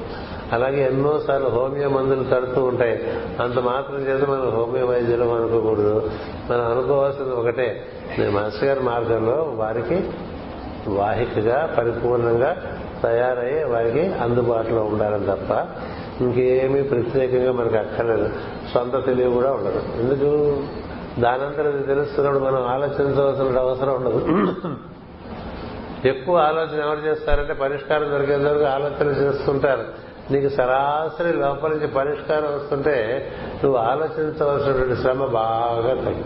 అలాగే ఎన్నోసార్లు హోమియో మందులు తడుతూ ఉంటాయి. అంత మాత్రం చేత మనం హోమియో వైద్యులు అనుకోకూడదు. మనం అనుకోవాల్సింది ఒకటే. నేను మాస్టర్ గారి మార్గంలో వారికి వాహికగా పరిపూర్ణంగా తయారై వారికి అందుబాటులో ఉండాలని తప్ప ఇంకేమీ ప్రత్యేకంగా మనకు అక్కర్లేదు. సొంత తెలివి కూడా ఉండదు. ఎందుకు? దానంతరం ఇది తెలుస్తున్నప్పుడు మనం ఆలోచించవలసిన అవసరం ఉండదు. ఎక్కువ ఆలోచన ఎవరు చేస్తారంటే పరిష్కారం దొరికేంత వరకు ఆలోచన చేస్తుంటారు. నీకు సరాసరి లోపల నుంచి పరిష్కారం వస్తుంటే నువ్వు ఆలోచించవలసినటువంటి శ్రమ బాగా తగ్గి.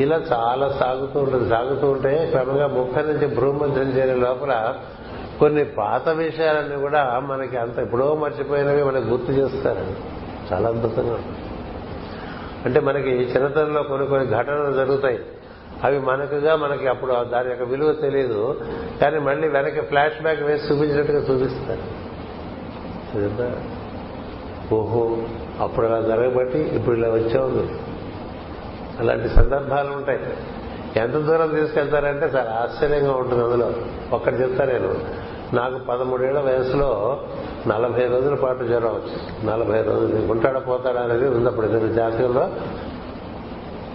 ఇలా చాలా సాగుతూ ఉంటుంది. సాగుతూ ఉంటే క్రమంగా ముఖం నుంచి భ్రూమధ్యం చేరే లోపల కొన్ని పాత విషయాలన్నీ కూడా మనకి అంత ఎప్పుడో మర్చిపోయినవి మనకి గుర్తు చేస్తారు చాలా అద్భుతంగా అంటే మనకి చిన్నతనంలో కొన్ని కొన్ని ఘటనలు జరుగుతాయి. అవి మనకుగా మనకి అప్పుడు దాని యొక్క విలువ తెలియదు కానీ మళ్ళీ వెనక్కి ఫ్లాష్ బ్యాక్ వేసి చూపించినట్టుగా చూపిస్తారు. ఓహో అప్పుడు అలా జరగబట్టి ఇప్పుడు ఇలా వచ్చావు అలాంటి సందర్భాలు ఉంటాయి. ఎంత దూరం తీసుకెళ్తారంటే చాలా ఆశ్చర్యంగా ఉంటుంది అందులో. ఒక్కటి చెప్తా నేను. నాకు పదమూడేళ్ళ వయసులో నలభై రోజుల పాటు జ్వరం వచ్చింది. నలభై రోజులు ఉంటాడా పోతాడా అనేది ఉంది అప్పుడు ఇతను జాతకంలో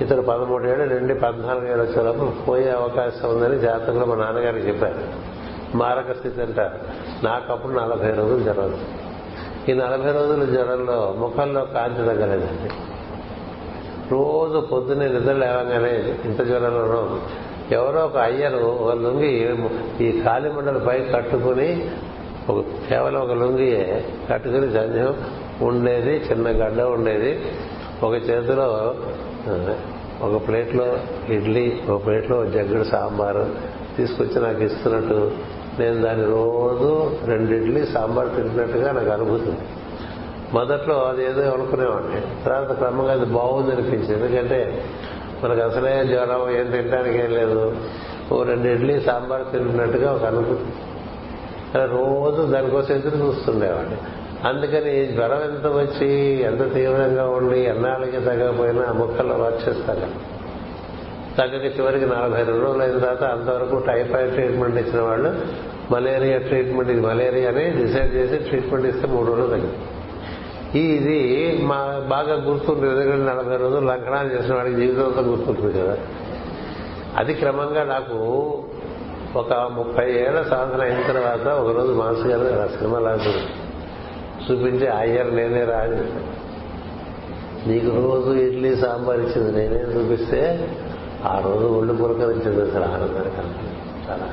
ఇతను పదమూడేళ్ళు నుండి పద్నాలుగు ఏళ్ళు వచ్చేటప్పుడు పోయే అవకాశం ఉందని జాతకంలో మా నాన్నగారికి చెప్పారు. మారక స్థితి అంటారు. నాకు అప్పుడు నలభై రోజులు జ్వరం ఈ నలభై రోజుల జ్వరంలో ముఖంలో కాంతి తగ్గలేదండి. రోజు పొద్దున్నే నిద్ర లేవగానే ఇంత జ్వరంలోనూ ఎవరో ఒక అయ్యరు ఒక లుంగి ఈ కాలిమండల పై కట్టుకుని ఒక కేవలం ఒక లుంగియే కట్టుకుని సంధ్యం ఉండేది చిన్న గడ్డ ఉండేది. ఒక చేతిలో ఒక ప్లేట్లో ఇడ్లీ ఒక ప్లేట్లో ఒక జగ్గుడు సాంబారు తీసుకొచ్చి నాకు ఇస్తున్నట్టు నేను దాన్ని రోజు రెండు ఇడ్లీ సాంబార్ తింటున్నట్టుగా నాకు అనుభూతుంది. మొదట్లో అది ఏదో అనుకునేవాడిని. తర్వాత క్రమంగా అది బాగుంది అనిపించింది. ఎందుకంటే మనకు అసలే జ్వరం ఏం తినడానికి ఏం లేదు. ఓ రెండు ఇడ్లీ సాంబార్ తింటున్నట్టుగా ఒక అనుభూతి అలా రోజు దానికోసం ఎదురు చూస్తుండేవాడి అందుకని జ్వరం ఎంత వచ్చి ఎంత తీవ్రంగా ఉండి ఎన్నాళ్ళకి తగ్గకపోయినా ఆ ముక్కల్లో వర్షిస్తారు తగ్గక చివరికి నలభై రెండు రోజులు అయిన తర్వాత అంతవరకు టైఫాయిడ్ ట్రీట్మెంట్ ఇచ్చిన వాళ్ళు మలేరియా ట్రీట్మెంట్ ఇది మలేరియా అని డిసైడ్ చేసి ట్రీట్మెంట్ ఇస్తే మూడు రోజులు తగ్గింది ఇది మా బాగా గుర్తుంటుంది ఎందుకంటే నలభై రోజులు లంకనాలు చేసిన వాడికి జీవితంతో గుర్తుంటుంది కదా. అది క్రమంగా నాకు ఒక ముప్పై ఏళ్ళ సాధన అయిన తర్వాత ఒకరోజు మాస్ గారు ఆ సినిమా లాంటి చూపించి అయ్యారు నేనే రాని నీకు రోజు ఇడ్లీ సాంబార్ ఇచ్చింది నేనే చూపిస్తే ఆ రోజు ఒళ్ళు పురకరించింది అసలు ఆనందానికి చాలా.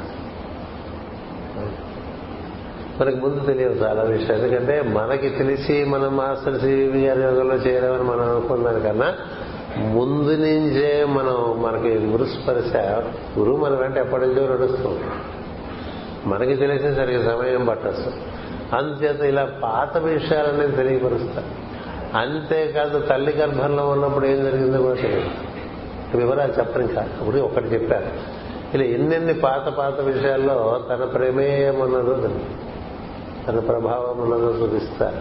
మనకి ముందు తెలియదు చాలా విషయం. ఎందుకంటే మనకి తెలిసి మనం మాస్టర్ సివి గారి యోగంలో చేరామని మనం అనుకున్నాం కన్నా ముందు నుంచే మనం మనకి గురుస్పర్శ గురువు మన వెంట ఎప్పటి నుంచో నడుస్తాం మనకి తెలిసేసరికి సమయం పట్టచ్చు అందుచేత ఇలా పాత విషయాలన్నీ తెలియపరుస్తా. అంతేకాదు తల్లి గర్భంలో ఉన్నప్పుడు ఏం జరిగిందో కూడా తెలియదు. వివరాలు చెప్పను ఇంకా. అప్పుడు ఒకటి చెప్పారు ఇలా ఎన్నెన్ని పాత పాత విషయాల్లో తన ప్రమేయం ఉన్నదో తెలుసు. తన ప్రభావం చూపిస్తారు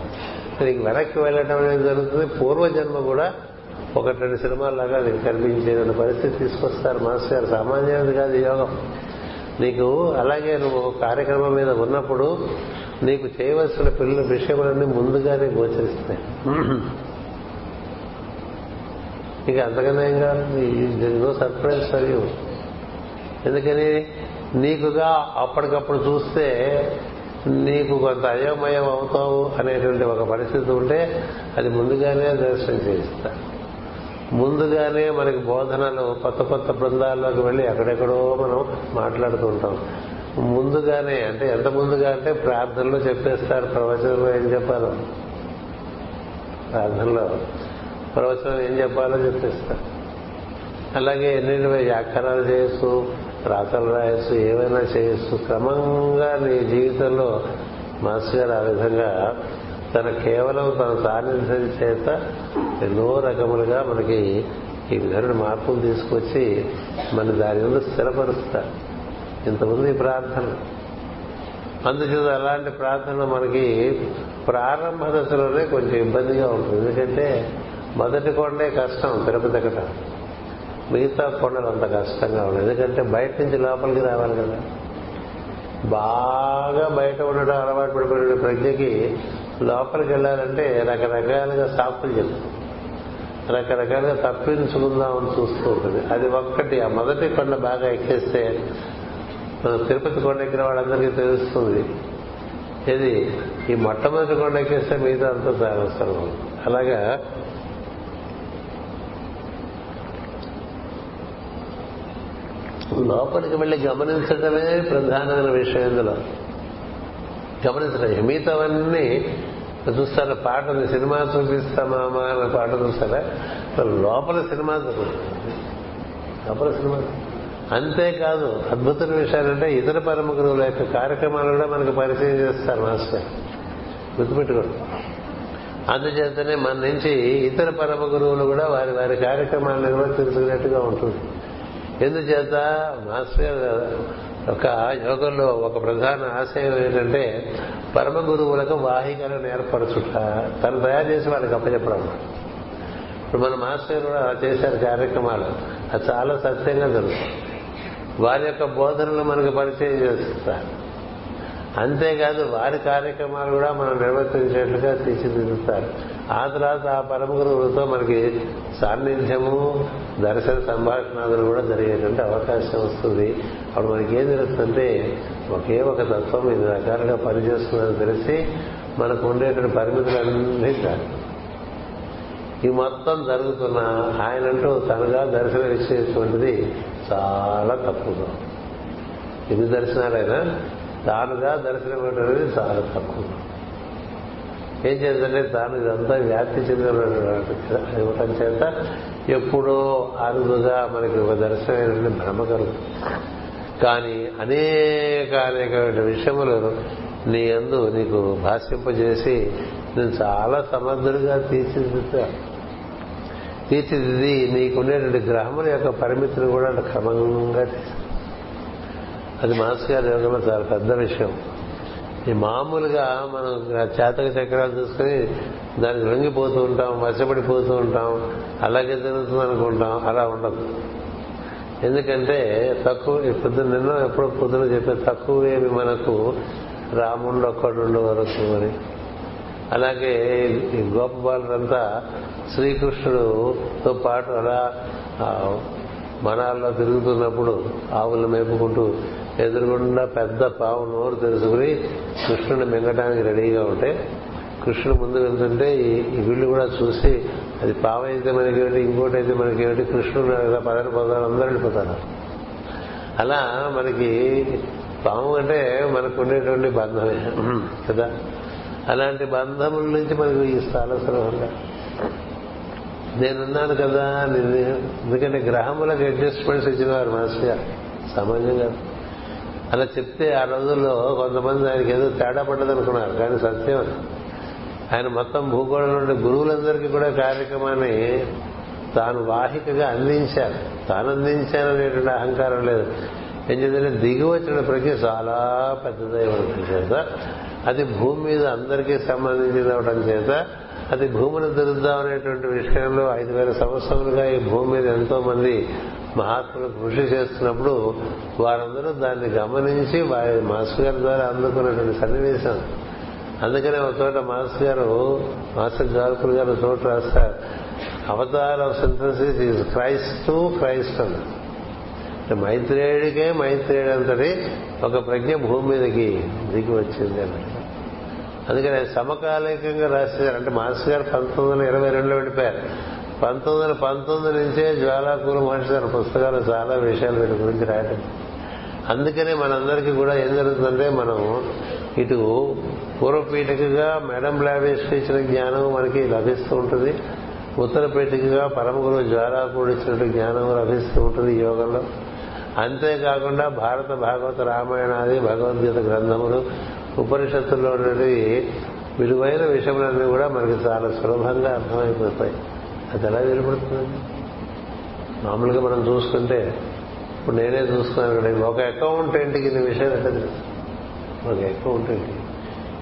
నీకు వెనక్కి వెళ్ళటం అనేది జరుగుతుంది. పూర్వజన్మ కూడా ఒకటి రెండు సినిమాల్లాగా నీకు కనిపించేటువంటి పరిస్థితి తీసుకొస్తారు. మాస్టర్ గారు సామాన్యమైనది కాదు యోగం. నీకు అలాగే నువ్వు కార్యక్రమం మీద ఉన్నప్పుడు నీకు చేయవలసిన పిల్లల విషయములన్నీ ముందుగానే గోచరిస్తాయి. నీకు అంతకన్నా ఏం కాదు. No surprise for you. ఎందుకని? నీకుగా అప్పటికప్పుడు చూస్తే నీకు కొంత అయోమయం అవుతావు అనేటువంటి ఒక పరిస్థితి ఉంటే అది ముందుగానే దర్శనం చేయిస్తా. ముందుగానే మనకి బోధనలు కొత్త కొత్త బృందాల్లోకి వెళ్ళి ఎక్కడెక్కడో మనం మాట్లాడుతూ ఉంటాం. ముందుగానే అంటే ఎంత ముందుగా అంటే ప్రార్థనలో చెప్పేస్తారు. ప్రవచనంలో ఏం చెప్పాలో? ప్రార్థనలో. ప్రవచనం ఏం చెప్పాలో చెప్పేస్తారు. అలాగే ఎన్ని వ్యాఖ్యానాలు చేయొచ్చు రాతలు రాయొచ్చు ఏమైనా చేయొచ్చు. క్రమంగా నీ జీవితంలో మాస్టర్ గారు ఆ విధంగా తన కేవలం తన సాన్నిధ్యం చేత ఎన్నో రకములుగా మనకి ఈ విధమైన మార్పులు తీసుకొచ్చి మన దాని మీద స్థిరపరుస్తారు. ఇంతకుముందు ఈ ప్రార్థన అందుచేత అలాంటి ప్రార్థన మనకి ప్రారంభ దశలోనే కొంచెం ఇబ్బందిగా ఉంటుంది. ఎందుకంటే మొదటి కొండే కష్టం తిరుపతి ఎక్కట మిగతా కొండలు అంత కష్టంగా ఉండదు ఎందుకంటే బయట నుంచి లోపలికి రావాలి కదా. బాగా బయట ఉండడం అలవాటు పడిపోయిన ప్రజ్ఞకి లోపలికి వెళ్ళాలంటే రకరకాలుగా సాకులు చెప్తుంది రకరకాలుగా తప్పించుకుందామని చూస్తూ ఉంటుంది. అది ఒక్కటి. ఆ మొదటి కొండ బాగా ఎక్కేస్తే తిరుపతి కొండ ఎక్కిన వాళ్ళందరికీ తెలుస్తుంది. ఇది ఈ మొట్టమొదటి కొండ ఎక్కేస్తే మిగతా అంతా సాగస్తారు. అలాగా లోపలికి వెళ్ళి గమనించడమే ప్రధానమైన విషయం ఇందులో. గమనించడం మిగతావన్నీ చూస్తారా? పాట సినిమా చూపిస్తామా అనే పాట చూస్తారా? లోపల సినిమా లోపల సినిమా. అంతేకాదు అద్భుతమైన విషయాలంటే ఇతర పరమ గురువుల యొక్క కార్యక్రమాలు కూడా మనకు పరిచయం చేస్తారు మాస్టర్. గుర్తుపెట్టుకోండి. అందుచేతనే మన నుంచి ఇతర పరమ గురువులు కూడా వారి వారి కార్యక్రమాలను కూడా తెలుసుకున్నట్టుగా ఉంటుంది. ఎందుచేత? మాస్టర్ గారు ఒక యోగంలో ఒక ప్రధాన ఆశయం ఏంటంటే పరమ గురువులకు వాహికలను ఏర్పరచుట. తను తయారు చేసి వాళ్ళకి అప్పచెప్పడం. ఇప్పుడు మన మాస్టర్ కూడా చేశారు కార్యక్రమాలు. అది చాలా సత్యంగా జరుగుతుంది. వారి యొక్క బోధనలు మనకు పరిచయం చేస్తారు. అంతేకాదు వారి కార్యక్రమాలు కూడా మనం నిర్వర్తించేట్లుగా తీర్చిదిద్దుతారు. ఆ తర్వాత ఆ పరమ గురువులతో మనకి సాన్నిధ్యము దర్శన సంభాషణాదులు కూడా జరిగేటువంటి అవకాశం వస్తుంది. అప్పుడు మనకి ఏం తెలుస్తుందంటే ఒకే ఒక తత్వం ఇది రకాలుగా పనిచేస్తుందని తెలిసి మనకు ఉండేటువంటి పరిమితులన్నీ కాదు ఈ మొత్తం జరుగుతున్న ఆయనంటూ తనగా దర్శనం ఇచ్చేటువంటిది చాలా తక్కువగా ఎన్ని దర్శనాలైనా తానుగా దర్శనం చాలా తక్కువ. ఏం చేద్దంటే తాను ఇదంతా వ్యాప్తి చెందిన ఇవ్వటం చేత ఎప్పుడో అరుదుగా మనకి ఒక దర్శనమైనటువంటి భ్రమ కలుగుతుంది. కానీ అనేక అనేకమైన విషయములు నీ అందు నీకు భాష్యింపజేసి నేను చాలా సమర్థుడిగా తీర్చిదిద్దా తీర్చిదిద్ది నీకుండేటువంటి గ్రహముల యొక్క పరిమితిని కూడా క్రమంగా తీసి అది మాస్ గారి యోగంలో చాలా పెద్ద విషయం. ఈ మామూలుగా మనం చేతక చక్రాలు చూసుకుని దానికి లొంగిపోతూ ఉంటాం వశపడిపోతూ ఉంటాం అలాగే జరుగుతుంది అనుకుంటాం అలా ఉండదు. ఎందుకంటే తక్కువ పొద్దున నిన్న ఎప్పుడు పొద్దున చెప్పే తక్కువేమి మనకు రాముడు ఒక్కడుండు వరకు అని అలాగే ఈ గోపబాలురంతా శ్రీకృష్ణుడుతో పాటు అలా మనాల్లో తిరుగుతున్నప్పుడు ఆవులను మేపుకుంటూ ఎదురుగుండా పెద్ద పావు నోరు తెలుసుకుని కృష్ణుని మింగటానికి రెడీగా ఉంటే కృష్ణుడు ముందు వెళ్తుంటే ఈ వీళ్ళు కూడా చూసి అది పావు అయితే మనకేమిటి ఇంకోటి అయితే మనకేమిటి కృష్ణుడు పదహారు పదాలు అందరూ వెళ్ళిపోతారు. అలా మనకి పాము అంటే మనకు ఉండేటువంటి బంధమే కదా? అలాంటి బంధముల నుంచి మనకు ఈ స్థాన సులభంగా నేనున్నాను కదా ఎందుకంటే గ్రహములకు అడ్జస్ట్మెంట్స్ ఇచ్చినవారు మాస్టర్ గారు అలా చెప్తే ఆ రోజుల్లో కొంతమంది ఆయనకి ఏదో తేడా పడ్డది అనుకున్నారు కానీ సత్యం ఆయన మొత్తం భూగోళం నుండి గురువులందరికీ కూడా కార్యక్రమాన్ని తాను వాహికగా అందించారు తాను అందించాననేటువంటి అహంకారం లేదు. ఏం చేద్దంటే దిగి వచ్చిన ప్రజ్ఞ చాలా పెద్దదై ఉండటం చేత అది భూమి మీద అందరికీ సంబంధించింది అవడం చేత అది భూమిని దురుద్దామనేటువంటి విషయంలో ఐదు వేల సంవత్సరాలుగా ఈ భూమి మీద ఎంతో మంది మహాత్ములు కృషి చేస్తున్నప్పుడు వారందరూ దాన్ని గమనించి వారి మాస్టర్ గారి ద్వారా అందుకున్నటువంటి సన్నివేశం. అందుకనే ఒక చోట మాస్టర్ గారు మాస్టర్ జార్కుల్ గారు చోట రాస్తారు. Avatar of synthesis is Christ to Christ అన్నారు. మైత్రేయుడికే మైత్రేయుడు అంతటి ఒక ప్రజ్ఞ భూమి మీదకి దిగి వచ్చింది అన్నట్టు అందుకని సమకాలికంగా రాసేశారు. అంటే మాస్టర్ గారు పంతొమ్మిది వందల ఇరవై రెండులో వెళ్ళిపోయారు పంతొమ్మిది వందల పంతొమ్మిది నుంచే జ్వాలాకూరు మహర్షి గారి పుస్తకాలు చాలా విషయాలు వీటి గురించి రాయటం. అందుకనే మనందరికీ కూడా ఏం జరుగుతుందంటే మనం ఇటు పూర్వపీఠికగా మేడం బ్లావేస్ట్ ఇచ్చిన జ్ఞానం మనకి లభిస్తూ ఉంటుంది. ఉత్తర పరమ పరమగురు జ్వాలాకూరు ఇచ్చినట్టు జ్ఞానం లభిస్తూ ఉంటుంది యోగంలో. అంతేకాకుండా భారత భాగవత రామాయణాది భగవద్గీత గ్రంథములు ఉపనిషత్తుల్లో ఉన్నది విలువైన విషయములన్నీ కూడా మనకి చాలా సులభంగా అర్థమైపోతాయి. అది ఎలా విలుపడుతుందండి మామూలుగా మనం చూసుకుంటే ఇప్పుడు నేనే చూసుకున్నాను కదా ఒక అకౌంటెంట్కి ఇన్ని విషయాలు ఎట్లా తెలుస్తాయి? ఒక అకౌంటెంట్కి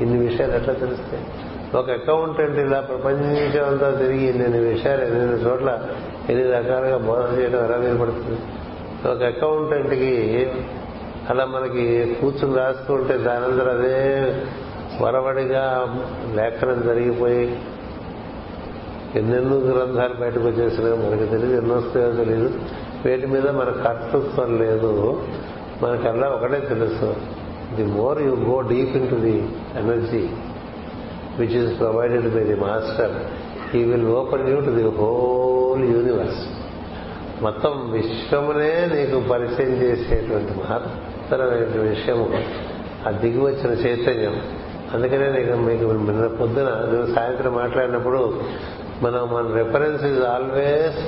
ఇన్ని విషయాలు ఎట్లా తెలుస్తాయి? ఒక అకౌంటెంట్ ఇలా ప్రపంచం అంతా తిరిగి ఇన్ని విషయాలు ఎన్ని చోట్ల ఎన్ని రకాలుగా బోధన చేయడం ఎలా వినపడుతుంది? ఒక అకౌంటెంట్కి అలా మనకి కూర్చుని రాసుకుంటే దానందరూ అదే వరవడిగా లేఖనం జరిగిపోయి ఎన్నెన్నో గ్రంథాలు బయటకు వచ్చేసినా మనకి తెలియదు ఎన్నో వస్తాయో తెలియదు. వీటి మీద మన కర్తృత్వం లేదు. మనకల్లా ఒకటే తెలుసు. The more you go deep into the energy which is provided by the master ఈ will open you to the whole universe మొత్తం విశ్వమునే నీకు పరిచయం చేసేటువంటి మహత్తరమైన విషయము. ఆ దిగి వచ్చిన చైతన్యం. అందుకనే నీకు మీకు నిన్న పొద్దున నువ్వు సాయంత్రం మాట్లాడినప్పుడు మనం మన reference is always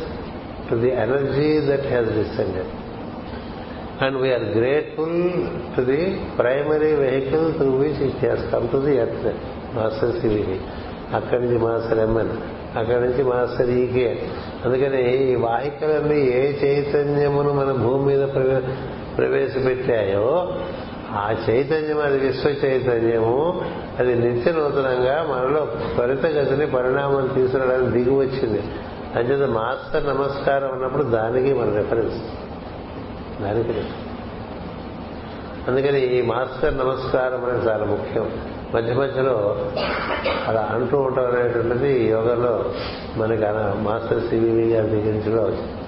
to the energy that has descended and we are grateful to the primary vehicle through which it has come to the earth master CVV అక్కడి నుంచి మాస్టర్ ఎంఎన్ అక్కడి నుంచి మాస్టర్ ఈకే అందుకని ఈ వాహికలన్నీ ఏ చైతన్యమును మన భూమి మీద ప్రవేశపెట్టాయో ఆ చైతన్యం అది విశ్వ చైతన్యము. అది నిత్య నూతనంగా మనలో త్వరితగతిని పరిణామం తీసుకురావడానికి దిగి వచ్చింది. అంచేత మాస్టర్ నమస్కారం అన్నప్పుడు దానికి మన రెఫరెన్స్ దానికి అందుకని ఈ మాస్టర్ నమస్కారం అనేది చాలా ముఖ్యం. మధ్య మధ్యలో అలా అంటూ ఉండటం అనేటువంటిది యోగంలో మనకి మాస్టర్ సివివి గారి దగ్గర నుంచి వచ్చింది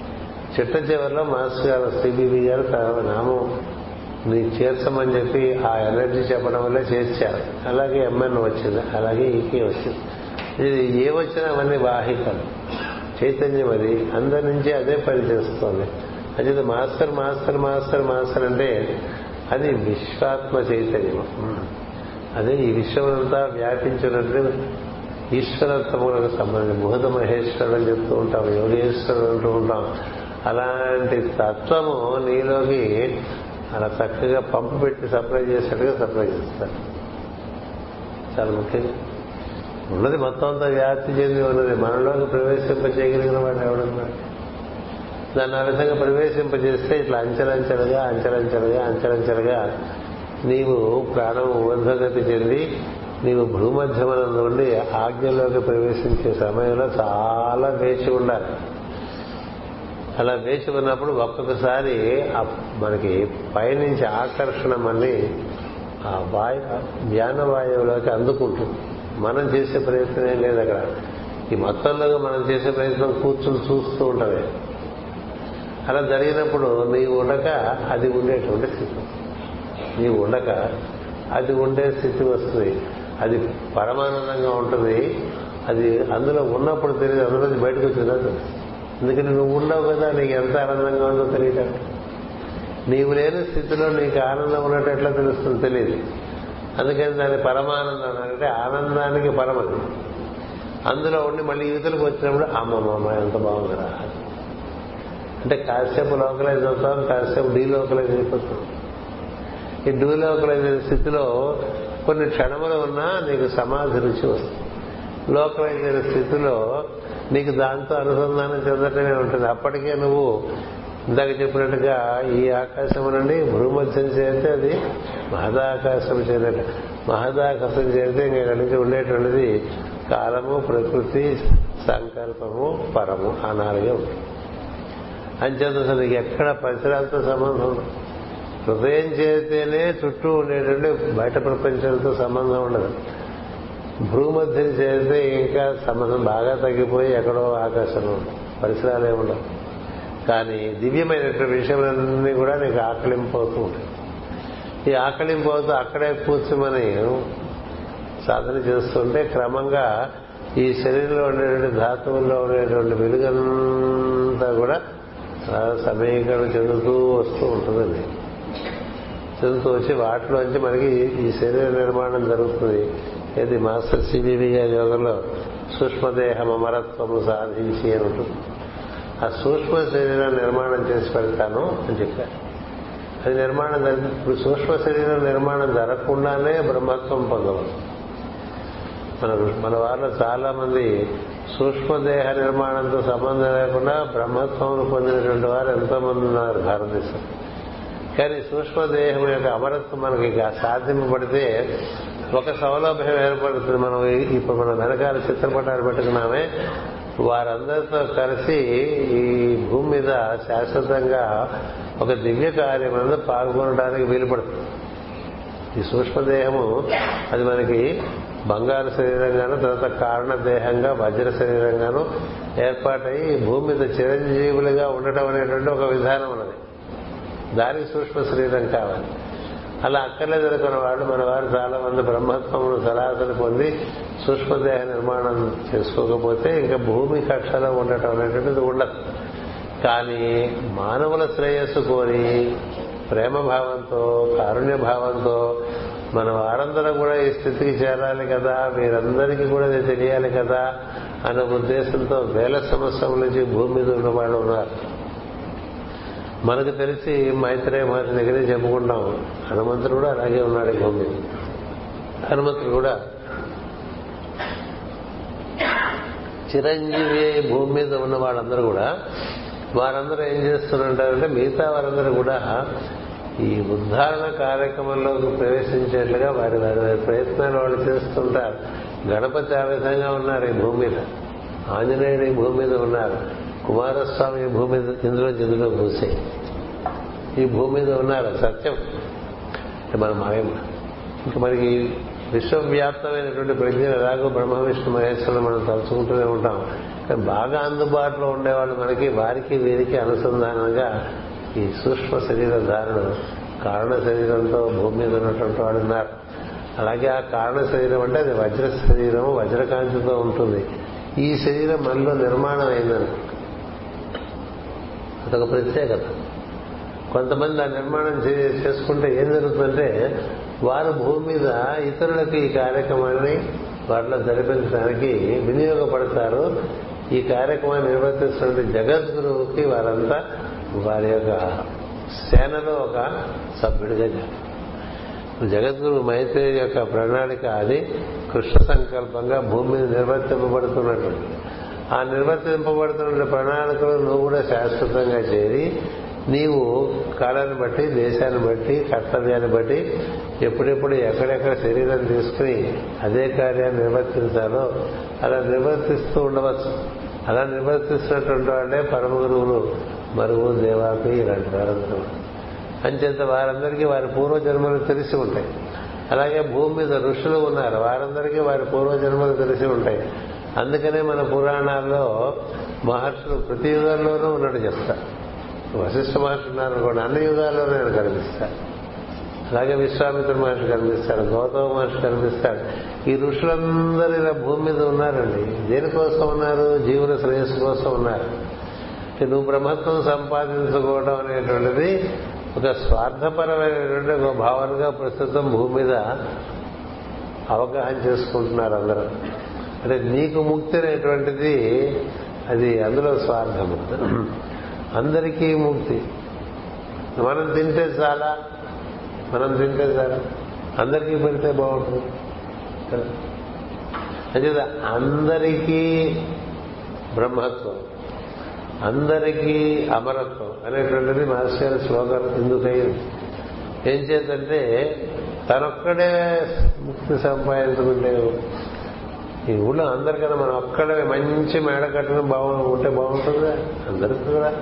చిట్ట చివరిలో మాస్టర్ గారు సిబివి గారు తన నామం నీకు చేర్చమని చెప్పి ఆ ఎనర్జీ చెప్పడం వల్లే చేర్చారు. అలాగే ఎంఎన్ వచ్చింది అలాగే ఈకే వచ్చింది. ఇది ఏ వచ్చినా అవన్నీ వాహికలు. చైతన్యం అది. అందరి నుంచి అదే పనిచేస్తోంది అది మాస్టర్ మాస్టర్ మాస్టర్ మాస్టర్ అంటే అది విశ్వాత్మ చైతన్యం. అదే ఈ విశ్వమంతా వ్యాపించినట్టు ఈశ్వరత్వములకు సంబంధించి బుధ మహేశ్వరుడు అని చెప్తూ ఉంటాం యోగేశ్వరుడు అంటూ ఉంటాం. అలాంటి తత్వము నీలోకి అలా చక్కగా పంపు పెట్టి సప్లై చేసినట్టుగా సప్లై చేస్తారు. చాలా ముఖ్యంగా ఉన్నది మొత్తం అంతా వ్యాప్తి చెంది ఉన్నది. మనలోకి ప్రవేశింప చేయగలిగిన వాడు ఎవడున్నాడు దాన్ని ఆ విధంగా ప్రవేశింపజేస్తే ఇట్లా అంచెలంచెలుగా అంచెలంచెలుగా అంచెలంచెలుగా నీవు ప్రాణం ఊర్ధగతి చెంది నీవు భూమధ్యమనం నుండి ఆజ్ఞలోకి ప్రవేశించే సమయంలో చాలా వేచి ఉండాలి. అలా వేచి ఉన్నప్పుడు ఒక్కొక్కసారి మనకి పైనుంచి ఆకర్షణ మళ్ళీ ఆ వాయు జ్ఞానవాయువులోకి అందుకుంటుంది. మనం చేసే ప్రయత్నం ఏం లేదు అక్కడ. ఈ మొత్తంలో మనం చేసే ప్రయత్నం కూర్చుని చూస్తూ ఉంటది అలా జరిగినప్పుడు నీవు ఉండక అది ఉండేటువంటి స్థితి. నీవు ఉండక అది ఉండే స్థితి వస్తుంది. అది పరమానందంగా ఉంటుంది. అది అందులో ఉన్నప్పుడు తెలియదు అందులో బయటకు వచ్చిందా తెలుస్తుంది. ఎందుకంటే నువ్వు ఉండవు కదా నీకు ఎంత ఆనందంగా ఉందో తెలియటం. నీవు లేని స్థితిలో నీకు ఆనందం ఉన్నట్టు ఎట్లా తెలుస్తుంది? తెలియదు అందుకని దాని పరమానందం అంటే ఆనందానికి పరమది. అందులో ఉండి మళ్ళీ యువతలకు వచ్చినప్పుడు అమ్మమ్మ ఎంత బాగుందిరా. అంటే కాసేపు లోకలైజ్ అవుతాం కాసేపు డీలోకలైజ్ అయిపోతాం. ఈ డీలోకలైజ్ అయిన స్థితిలో కొన్ని క్షణములు ఉన్నా నీకు సమాధి రుచి వస్తుంది. లోకలైజ్ అయిన స్థితిలో నీకు దాంతో అనుసంధానం చెందటమే ఉంటుంది. అప్పటికే నువ్వు ఇందాక చెప్పినట్టుగా ఈ ఆకాశం నుండి భూమధ్యం చేరితే అది మహదాకాశం చేరట మహదాకాశం చేరితే ఇంకా నుంచి ఉండేటువంటిది కాలము ప్రకృతి సంకల్పము పరము ఆ నాలుగే ఉంటుంది అంచేత అసలు ఎక్కడ పరిసరాలతో సంబంధం ఉండదు. హృదయం చేస్తేనే చుట్టూ ఉండేటువంటి బయట ప్రపంచంతో సంబంధం ఉండదు. భూమధ్యం చేస్తే ఇంకా సంబంధం బాగా తగ్గిపోయి ఎక్కడో ఆకాశంలో పరిసరాలు ఏముండవు ఉండవు. కానీ దివ్యమైనటువంటి విషయాలన్నీ కూడా నీకు ఆకలింపోతూ ఉంటాయి. ఈ ఆకలింపోతూ అక్కడే కూర్చోమని సాధన చేస్తుంటే క్రమంగా ఈ శరీరంలో ఉండేటువంటి ధాతువుల్లో ఉండేటువంటి వెలుగంతా కూడా సమీకరణ చెందుతూ వస్తూ ఉంటుందండి. చెందుతూ వచ్చి వాటిలోంచి మనకి ఈ శరీర నిర్మాణం జరుగుతుంది. ఇది మాస్టర్ సిబివి గారి యోగంలో సూక్ష్మదేహం అమరత్వము సాధించి అని ఉంటుంది ఆ సూక్ష్మ శరీరం నిర్మాణం చేసి పెడతాను అని చెప్పారు. అది నిర్మాణం ఇప్పుడు సూక్ష్మ శరీరం నిర్మాణం జరగకుండానే బ్రహ్మత్వం పొందవచ్చు. మన మన వాళ్ళలో చాలా మంది సూక్ష్మదేహ నిర్మాణంతో సంబంధం లేకుండా బ్రహ్మత్వం పొందినటువంటి వారు ఎంతో మంది ఉన్నారు భారతదేశం కానీ సూక్ష్మదేహం యొక్క అమరత్వం మనకి సాధింపబడితే ఒక సౌలభ్యం ఏర్పడుతుంది. మనం ఇప్పుడు మనం వెనకాల చిత్రపటాలు పెట్టుకున్నామే. వారందరితో కలిసి ఈ భూమి మీద శాశ్వతంగా ఒక దివ్య కార్యమందు పాల్గొనడానికి వీలుపడుతుంది. ఈ సూక్ష్మదేహము అది మనకి బంగారు శరీరంగాను తర్వాత కారణ దేహంగా వజ్ర శరీరంగాను ఏర్పాటై భూమి మీద చిరంజీవులుగా ఉండటం అనేటువంటి ఒక విధానం ఉన్నది. దానికి సూక్ష్మ శరీరం కావాలి. అలా అక్కర్లేదు అనుకున్న వాళ్ళు మన వారు చాలా మంది బ్రహ్మత్వమును సలహాసలు పొంది సూక్ష్మదేహ నిర్మాణం చేసుకోకపోతే ఇంకా భూమి కక్షలో ఉండటం అనేటువంటిది ఉండదు. కానీ మానవుల శ్రేయస్సు కోరి ప్రేమ భావంతో కారుణ్య భావంతో మన వారందరం కూడా ఈ స్థితికి చేరాలి కదా మీరందరికీ కూడా ఇది తెలియాలి కదా అనే ఉద్దేశంతో వేల సంవత్సరం నుంచి భూమి మీద ఉన్న వాళ్ళు ఉన్నారు. మనకు తెలిసి మైత్రేయ మహర్షి దగ్గరే చెప్పుకుంటాం. హనుమంతుడు కూడా అలాగే ఉన్నాడు భూమి. హనుమంతుడు కూడా చిరంజీవి భూమి మీద ఉన్న వాళ్ళందరూ కూడా వారందరూ ఏం చేస్తున్నారంటారంటే మిగతా వారందరూ కూడా ఈ ఉద్ధారణ కార్యక్రమంలోకి ప్రవేశించేట్లుగా వారి వారి వారి ప్రయత్నాలు వాళ్ళు చేస్తుంటారు. గణపతి ఆ విధంగా ఉన్నారు ఈ భూమి మీద. ఆంజనేయుడు ఈ భూమి మీద ఉన్నారు. కుమారస్వామి ఈ భూమి మీద ఇందులో ఇందులో పూసే ఈ భూమి మీద ఉన్నారు సత్యం. మనం మాయమ ఇంకా మనకి విశ్వవ్యాప్తమైనటువంటి ప్రజ్ఞ ఎలాగో బ్రహ్మ విష్ణు మహేశ్వరులు మనం తలుచుకుంటూనే ఉంటాం. కానీ బాగా అందుబాటులో ఉండేవాళ్ళు మనకి వారికి వీరికి అనుసంధానంగా ఈ సూక్ష్మ శరీర ధారణ కారణ శరీరంతో భూమి మీద ఉన్నటువంటి వాడు ఉన్నారు. అలాగే ఆ కారణ శరీరం అంటే అది వజ్ర శరీరం వజ్రకాంతితో ఉంటుంది. ఈ శరీరం మనలో నిర్మాణం అయిందనుకో అదొక ప్రత్యేకత. కొంతమంది ఆ నిర్మాణం చేసుకుంటే ఏం జరుగుతుందంటే వారు భూమి మీద ఇతరులకు ఈ కార్యక్రమాన్ని వాటిలో జరిపించడానికి వినియోగపడతారు. ఈ కార్యక్రమాన్ని నిర్వర్తిస్తున్న జగద్గురువుకి వారంతా వారి యొక్క సేనలో ఒక సభ్యుడిగా జగద్గురు మైత్రి యొక్క ప్రణాళిక అది కృష్ణ సంకల్పంగా భూమి మీద నిర్వర్తింపబడుతున్నటువంటి ఆ నిర్వర్తింపబడుతున్న ప్రణాళికలు నువ్వు కూడా శాశ్వతంగా చేరి నీవు కాలాన్ని బట్టి దేశాన్ని బట్టి కర్తవ్యాన్ని బట్టి ఎప్పుడెప్పుడు ఎక్కడెక్కడ శరీరం తీసుకుని అదే కార్యాన్ని నిర్వర్తించాలో అలా నిర్వర్తిస్తూ ఉండవచ్చు. అలా నిర్వర్తిస్తున్నటువంటి వాళ్ళే పరమ గురువులు. మరువు దేవాపి ఇలాంటి వారందరూ. అంచేత వారందరికీ వారి పూర్వజన్మలు తెలిసి ఉంటాయి. అలాగే భూమి మీద ఋషులు ఉన్నారు. వారందరికీ వారి పూర్వజన్మలు తెలిసి ఉంటాయి. అందుకనే మన పురాణాల్లో మహర్షులు ప్రతి యుగంలోనూ ఉన్నట్టు చెప్తారు. వశిష్ఠ మహర్షి ఉన్నారు కూడా అన్ని యుగాల్లోనే ఆయన కనిపిస్తారు అలాగే విశ్వామిత్ర మహర్షి కనిపిస్తారు గౌతమ మహర్షి కనిపిస్తారు ఈ ఋషులందరూ ఇలా భూమి మీద ఉన్నారండి. దేనికోసం ఉన్నారు? జీవుల శ్రేయస్సు కోసం ఉన్నారు. నువ్వు బ్రహ్మత్వం సంపాదించుకోవడం అనేటువంటిది ఒక స్వార్థపరమైనటువంటి ఒక భావనగా ప్రస్తుతం భూమి మీద అవగాహన చేసుకుంటున్నారు అందరూ. అంటే నీకు ముక్తి అనేటువంటిది అది అందులో స్వార్థము. అందరికీ ముక్తి. మనం తింటే చాలా మనం తింటే చాలా. అందరికీ పెడితే బాగుంటుంది. అంచేత అందరికీ బ్రహ్మత్వం అందరికీ అమరత్వం అనేటువంటిది మాస్టర్ గారి శ్లోకం ఎందుకైంది ఏం చేద్దంటే తనొక్కడే ముక్తి సంపాదించుకుంటే ఈ ఊళ్ళో అందరికన్నా మనం ఒక్కడే మంచి మేడ కట్టడం బాగు ఉంటే బాగుంటుందా? అందరికీ కూడా.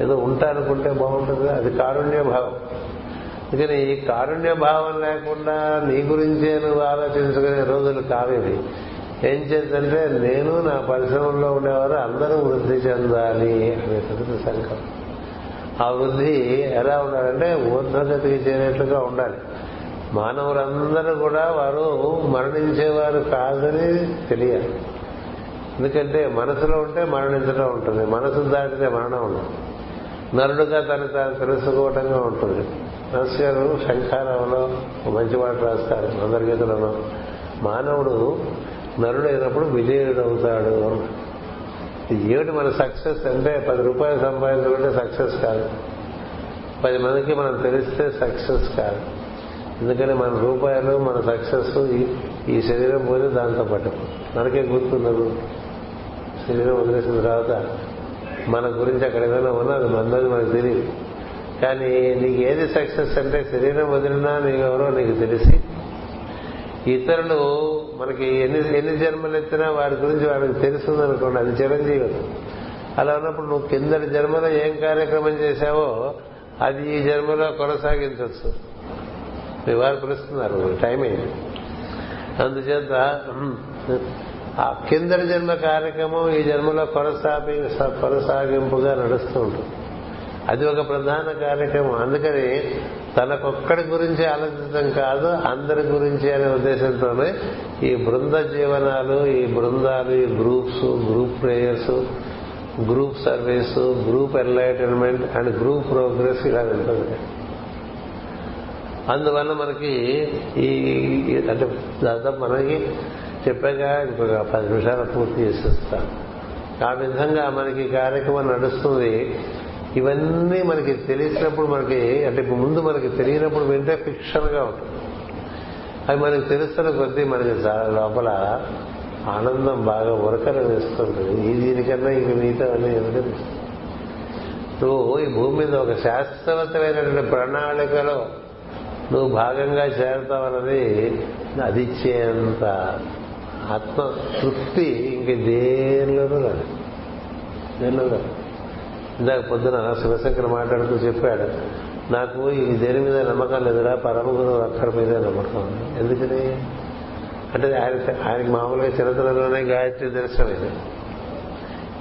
ఏదో ఉంటానుకుంటే బాగుంటుందా? అది కారుణ్య భావం. అందుకని ఈ కారుణ్య భావం లేకుండా నీ గురించే నువ్వు ఆలోచించుకునే రోజులు కావేవి. ఏం చేద్దంటే నేను నా పరిశ్రమలో ఉండేవారు అందరూ వృద్ధి చెందాలి అనేటువంటి సంకల్పం. ఆ వృద్ధి ఎలా ఉండాలంటే ఊర్ధ్వగతికి చేరేట్లుగా ఉండాలి. మానవులందరూ కూడా వారు మరణించేవారు కాదని తెలియాలి. ఎందుకంటే మనసులో ఉంటే మరణించడం ఉంటుంది మనసు దాటితే మరణం ఉండదు. నరుడుగా తను తాను తెలుసుకోవటంగా ఉంటుంది. మనసు గారు శంఖారంలో మంచి మాట రాస్తారు అందరిగీతలను మానవుడు నరుడైనప్పుడు విజయుడు అవుతాడు ఏమిటి మన సక్సెస్ అంటే పది రూపాయలు సంపాదించుకుంటే సక్సెస్ కాదు. పది మందికి మనం తెలిస్తే సక్సెస్ కాదు. ఎందుకని మన రూపాయలు మన సక్సెస్ ఈ శరీరం పోతే దాంతో పట్టు మనకే గుర్తున్నది శరీరం వదిలేసిన తర్వాత మన గురించి అక్కడ ఏదైనా ఉన్నా అది మందది మనకు తెలియదు. కానీ నీకు ఏది సక్సెస్ అంటే శరీరం వదిలినా నీకెవరో నీకు తెలిసి ఇతరులు మనకి ఎన్ని ఎన్ని జన్మలు ఎత్తినా వారి గురించి వాడికి తెలుస్తుందనుకోండి అది చిరంజీవి అలా ఉన్నప్పుడు నువ్వు కిందటి జన్మలో ఏం కార్యక్రమం చేశావో అది ఈ జన్మలో కొనసాగించవచ్చు మీ పిలుస్తున్నారు. టైం అయింది. అందుచేత ఆ కిందటి జన్మ కార్యక్రమం ఈ జన్మలో కొనసాగి కొనసాగింపుగా నడుస్తూ ఉంటుంది. అది ఒక ప్రధాన కార్యక్రమం. అందుకని తనకొక్కడి గురించి ఆలోచించడం కాదు అందరి గురించి అనే ఉద్దేశంతోనే ఈ బృంద జీవనాలు ఈ బృందాలు ఈ groups group prayers group service group enlightenment and group progress ఇలా ఉంటుంది అందువల్ల మనకి ఈ అంటే దాదాపు మనకి చెప్పాక ఇంకొక పది నిమిషాలు పూర్తి చేసేస్తాం. ఆ విధంగా మనకి కార్యక్రమం నడుస్తుంది. ఇవన్నీ మనకి తెలిసినప్పుడు మనకి అంటే ముందు మనకి తెలియనప్పుడు వింటే ఫిక్షన్గా ఉంటుంది. అవి మనకి తెలుస్తున్న కొద్దీ మనకి లోపల ఆనందం బాగా ఉరకలు వేస్తుంటుంది. ఈ దీనికన్నా ఇంక మిగతా అన్నీ ఎందుకు నువ్వు ఈ భూమి మీద ఒక శాశ్వతమైనటువంటి ప్రణాళికలో నువ్వు భాగంగా చేరతావన్నది అది ఇచ్చేంత ఆత్మ తృప్తి ఇంక దేనిలోనూ లేదు. దేనిలో రాదు ఇందాక పొద్దున శివశంకర్ మాట్లాడుతూ చెప్పాడు నాకు ఈ దేని మీద నమ్మకం లేదురా పరమ గురువు అక్కడి మీద నమ్మకం ఎందుకని? అంటే ఆయన ఆయనకి మామూలుగా చిన్నతనంలోనే గాయత్రి దర్శనమైంది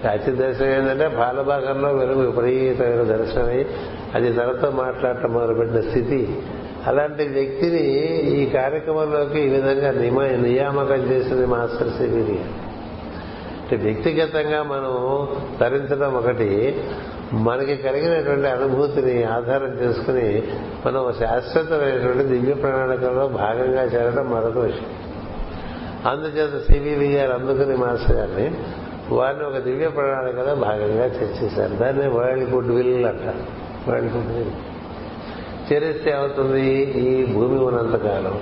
గాయత్రి దర్శనం ఏంటంటే బాలభాగంలో వెలుగు విపరీతమైన దర్శనమై అది తనతో మాట్లాడటం మొదలుపెట్టిన స్థితి. అలాంటి వ్యక్తిని ఈ కార్యక్రమంలోకి ఈ విధంగా నియమ నియామకం చేసింది మాస్టర్ సిబిరి అంటే వ్యక్తిగతంగా మనం తరించడం ఒకటి మనకి కలిగినటువంటి అనుభూతిని ఆధారం చేసుకుని మనం శాశ్వతమైనటువంటి దివ్య ప్రణాళికలో భాగంగా చేరడం మరొక విషయం. అందుచేత సివివి గారు అందుకుని మాస్టర్ గారిని వారిని ఒక దివ్య ప్రణాళికలో భాగంగా చర్చించారు దాన్ని వరల్డ్ గుడ్ విల్ అంటారు. World goodwill. చేరిస్తే అవుతుంది ఈ భూమి ఉన్నంతకాలం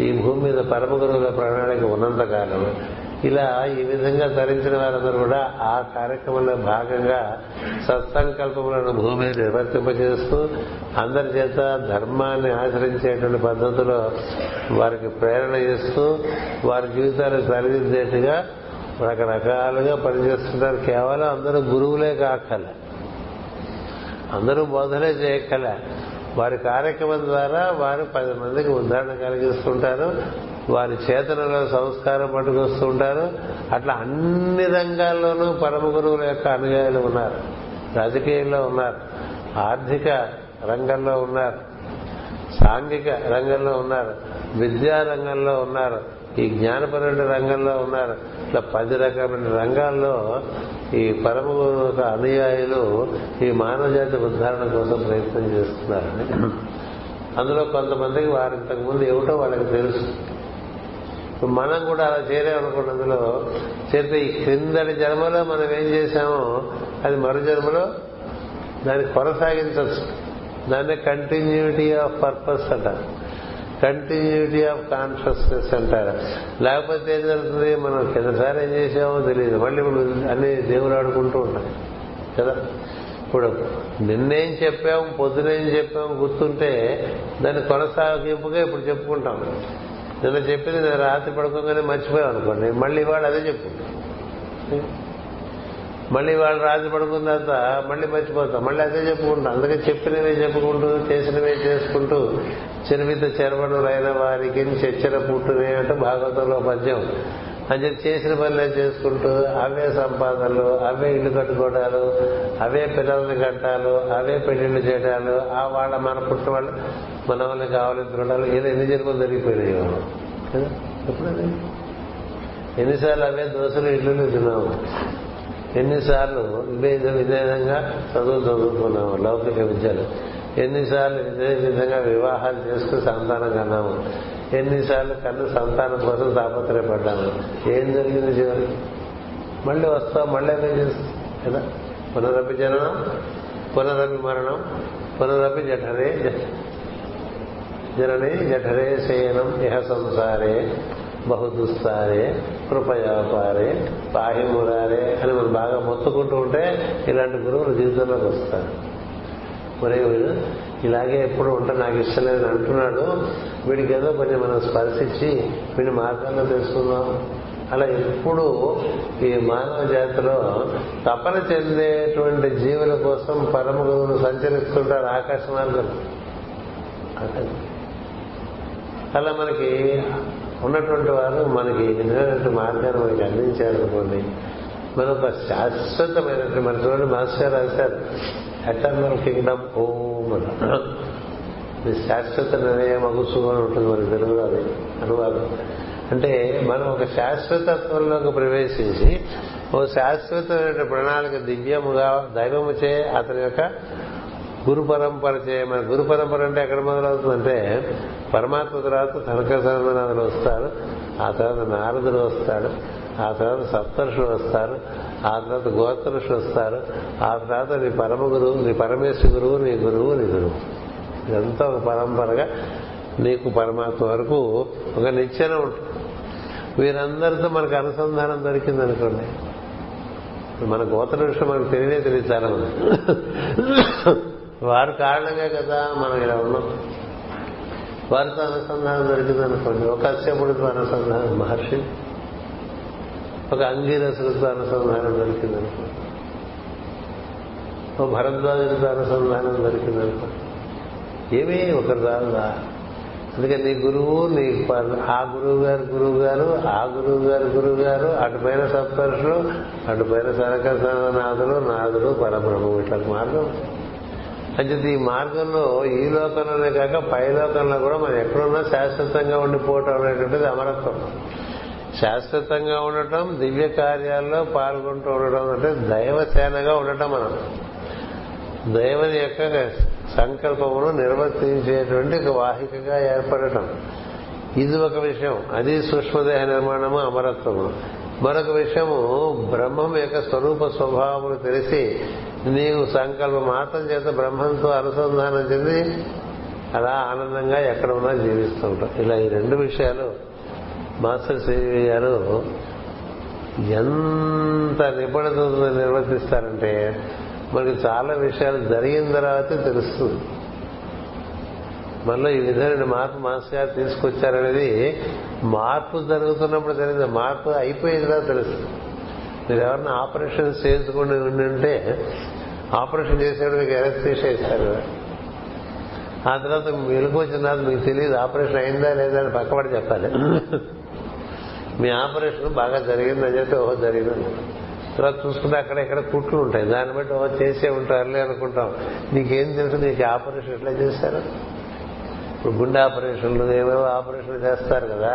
ఈ భూమి మీద పరమ గురువుల ప్రణాళిక ఉన్నంతకాలం ఇలా ఈ విధంగా తరించిన వారందరూ కూడా ఆ కార్యక్రమంలో భాగంగా సత్సంకల్పములను భూమి నిర్వర్తింపజేస్తూ అందరి చేత ధర్మాన్ని ఆచరించేటువంటి పద్ధతిలో వారికి ప్రేరణ ఇస్తూ వారి జీవితాలు సరిదిద్దేట్టుగా రకరకాలుగా పనిచేస్తుంటారు. కేవలం అందరూ గురువులే కాకల. అందరూ బోధలే చేయక్కల. వారి కార్యక్రమం ద్వారా వారు పది మందికి ఉదాహరణ కలిగిస్తుంటారు. వారి చేతనలో సంస్కారం పట్టుకొస్తూ ఉంటారు అట్లా అన్ని రంగాల్లోనూ పరమ గురువుల యొక్క అనుయాయులు ఉన్నారు. రాజకీయంలో ఉన్నారు. ఆర్థిక రంగంలో ఉన్నారు. సాంఘిక రంగంలో ఉన్నారు. విద్యా రంగంలో ఉన్నారు. ఈ జ్ఞానపరమైన రంగంలో ఉన్నారు. ఇట్లా పది రకమైన రంగాల్లో ఈ పరమ గురువు అనుయాయులు ఈ మానవ జాతి ఉద్ధారణ కోసం ప్రయత్నం చేస్తున్నారని. అందులో కొంతమందికి వారు ఇంతకుముందు ఏమిటో వాళ్ళకి తెలుసు. మనం కూడా అలా చేరామనుకోండి అందులో. చేరితే ఈ క్రిందటి జన్మలో మనం ఏం చేశామో అది మరు జన్మలో దాన్ని కొనసాగించవచ్చు. దాన్ని కంటిన్యూటీ ఆఫ్ పర్పస్ అంటారు. కంటిన్యూటీ ఆఫ్ కాన్షియస్నెస్ అంటారు. లేకపోతే ఏం జరుగుతుంది? మనం కిందసారి ఏం చేసామో తెలియదు మళ్ళీ ఇప్పుడు అన్ని దేవుడు ఆడుకుంటూ ఉంటాయి కదా? ఇప్పుడు నిన్నేం చెప్పాము పొద్దునేం చెప్పాము గుర్తుంటే దాన్ని కొనసాగింపుగా ఇప్పుడు చెప్పుకుంటాం. నిన్న చెప్పింది రాత్రి పడుకోగానే మర్చిపోయాం అనుకోండి. మళ్ళీ వాళ్ళు అదే చెప్పుకుంటాం. మళ్ళీ వాళ్ళు రాత్రి పడుకున్న తర్వాత మళ్ళీ మర్చిపోతాం. మళ్ళీ అదే చెప్పుకుంటాం. అందుకే చెప్పినవే చెప్పుకుంటూ చేసినవే చేసుకుంటూ చెరువిత చెరవడులైన వారికి చచ్చర పుట్టునే అంటే భాగవతంలో పద్యం. అని చేసిన పనులే చేసుకుంటూ అవే సంపాదనలు అవే ఇల్లు కట్టుకోవడాలు అవే పిల్లల్ని కట్టాలు అవే పెళ్ళిళ్ళు చేయడాలు ఆ వాళ్ళ మన పుట్టిన వాళ్ళు మన వాళ్ళని కావాలనుకోవడాలు ఇలా ఎన్ని జన్మలు జరిగిపోయినాయి. ఎప్పుడది? ఎన్నిసార్లు అవే దోశలు ఇల్లు తిన్నాము. ఎన్నిసార్లు ఇవే ఇదే విధంగా చదువు చదువుకున్నాము లౌకిక విద్యలు. ఎన్నిసార్లు ఇదే విధంగా వివాహాలు చేసుకుని సంతానం కన్నాము. ఎన్నిసార్లు కన్ను సంతానం కోసం తాపత్రయపడ్డాము. ఏం జరిగింది చివరికి? మళ్ళీ వస్తావు మళ్ళీ అదే చేస్తావు కదా? పునరపి జననం పునరపి మరణం పునరపి జఠరే జనని జఠరే శయనం ఇహ సంసారే. బహుదుస్తారే కృపయాపారే పాహిమురారే అని మనం బాగా మొత్తుకుంటూ ఉంటే ఇలాంటి గురువులు జీవితంలోకి వస్తారు. మరి వీడు ఇలాగే ఎప్పుడు ఉంటే నాకు ఇష్టం లేదని అంటున్నాడు. వీడికి ఏదో కొంచెం మనం స్పర్శించి వీడి మార్గాల్లో తెలుసుకుందాం. అలా ఎప్పుడు ఈ మానవ జాతిలో తపన చెందేటువంటి జీవుల కోసం పరమ గురువులు సంచరిస్తుంటారు ఆకాశ మార్గం అలా మనకి ఉన్నటువంటి వారు మనకి విధమైనటువంటి మార్గాన్ని మనకి అందించారనుకోండి మనం ఒక శాశ్వతమైనటువంటి మన చూడండి మాస్టర్ రాశారు ఎటర్నల్ కింగ్డమ్ ఓం అని. ఇది శాశ్వత నిర్ణయం అగుసు అని ఉంటుంది మనకి తెలుగులో అది అనువాదం. అంటే మనం ఒక శాశ్వతత్వంలోకి ప్రవేశించి ఓ శాశ్వతమైన ప్రణాళిక దివ్యముగా దైవముచే అతని యొక్క గురు పరంపర చేయమని మన గురు పరంపర అంటే ఎక్కడ మొదలవుతుందంటే పరమాత్మ తర్వాత సనక వస్తారు ఆ తర్వాత నారదుడు వస్తాడు ఆ తర్వాత సప్తర్షులు వస్తారు ఆ తర్వాత గోత్రుషులు వస్తారు ఆ తర్వాత నీ పరమ గురువు నీ పరమేశ్వర గురువు నీ గురువు నీ గురువు. ఇదంతా ఒక పరంపరగా నీకు పరమాత్మ వరకు ఒక నిచ్చెన ఉంటుంది వీరందరితో మనకు అనుసంధానం దొరికింది అనుకోండి మన గోత్ర విషయం మనకు తెలియదే తెలియదు చాలా వారి కారణంగా కదా మనం ఇలా ఉన్నాం. వారితో అనుసంధానం దొరికింది అనుకోండి ఒక అశ్యపుడితో అనుసంధానం మహర్షి. ఒక అంగీరసులతో అనుసంధానం దొరికింది అనుకోండి ఒక అనుసంధానం దొరికింది అనుకోండి ఏమీ ఒకరు రాదా అందుకే నీ గురువు నీ ఆ గురువు గారు గురువు గారు ఆ గురువు గారు గురువు గారు అటుపైన సప్తర్షులు అటుపైన సరక నాథులు నాథుడు పరబ్రహ్మ ఇట్లా మార్గం. అంటే ఈ మార్గంలో ఈ లోకంలోనే కాక పై లోకంలో కూడా మనం ఎక్కడున్నా శాశ్వతంగా ఉండిపోవటం అనేటువంటిది అమరత్వం. శాశ్వతంగా ఉండటం దివ్య కార్యాల్లో పాల్గొంటూ ఉండటం అంటే దైవసేనగా ఉండటం మనం. దైవని యొక్క సంకల్పమును నిర్వర్తించేటువంటి ఒక వాహికగా ఏర్పడటం. ఇది ఒక విషయం. అది సూక్ష్మదేహ నిర్మాణము అమరత్వము. మరొక విషయము బ్రహ్మం యొక్క స్వరూప స్వభావమును తెలిసి నీవు సంకల్ప మాత్రం చేత బ్రహ్మంతో అనుసంధానం చెంది అలా ఆనందంగా ఎక్కడ ఉన్నా జీవిస్తూ ఉంటాం ఇలా ఈ రెండు విషయాలు మాస్టర్ శ్రీ గారు ఎంత నిపుణతతో నిర్వర్తిస్తారంటే మనకి చాలా విషయాలు జరిగిన తర్వాతే తెలుస్తుంది. మనలో ఈ విధమైన మార్పు మాస్టర్ గారు తీసుకొచ్చారనేది మార్పు జరుగుతున్నప్పుడు తెలియదు మార్పు అయిపోయిందా తెలుస్తుంది. మీరు ఎవరిన ఆపరేషన్ చేసుకుని ఉంటే ఆపరేషన్ చేసేవాడు మీకు ఎలక్ట్రీషియా ఇస్తారు ఆ తర్వాత వెలుగు వచ్చిన తర్వాత మీకు తెలియదు ఆపరేషన్ అయిందా లేదా అని పక్కపడి చెప్పాలి. మీ ఆపరేషన్ బాగా జరిగిందని చెప్పి ఓహో జరిగిందని తర్వాత చూసుకుంటే అక్కడ ఇక్కడ కుట్లు ఉంటాయి. దాన్ని బట్టి ఓ చేసే ఉంటారులే అనుకుంటాం. నీకేం తెలుసు నీకు ఆపరేషన్ ఎట్లా చేశారు ఇప్పుడు గుండె ఆపరేషన్లు ఏవేవో ఆపరేషన్లు చేస్తారు కదా.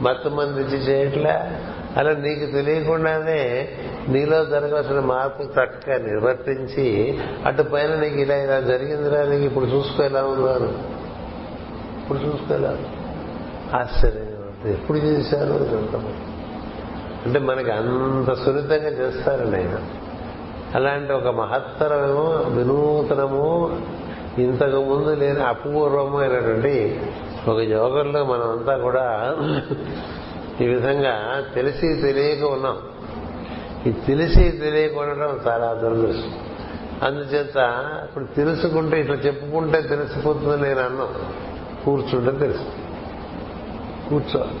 మత్తు మంది ఇచ్చి చేయట్లే? అలా నీకు తెలియకుండానే నీలో జరగాల్సిన మార్పు చక్కగా నిర్వర్తించి అటు పైన నీకు ఇలా ఇలా జరిగిందిరా నీకు ఇప్పుడు చూసుకో ఎలా అని. ఇప్పుడు చూసుకోలా ఆశ్చర్యం ఎప్పుడు చేశారు? అంటే మనకి అంత సున్నితంగా చేస్తారని ఆయన. అలాంటి ఒక మహత్తరము వినూతనము ఇంతకు ముందు లేని అపూర్వము అయినటువంటి ఒక యోగంలో అంతా కూడా ఈ విధంగా తెలిసి తెలియక ఉన్నాం. ఈ తెలిసి తెలియక ఉండటం చాలా దురదృష్టం. అందుచేత ఇప్పుడు తెలుసుకుంటే ఇట్లా చెప్పుకుంటే తెలిసిపోతుంది నేను అన్నాం. కూర్చుంటే తెలుసు. కూర్చోవాలి.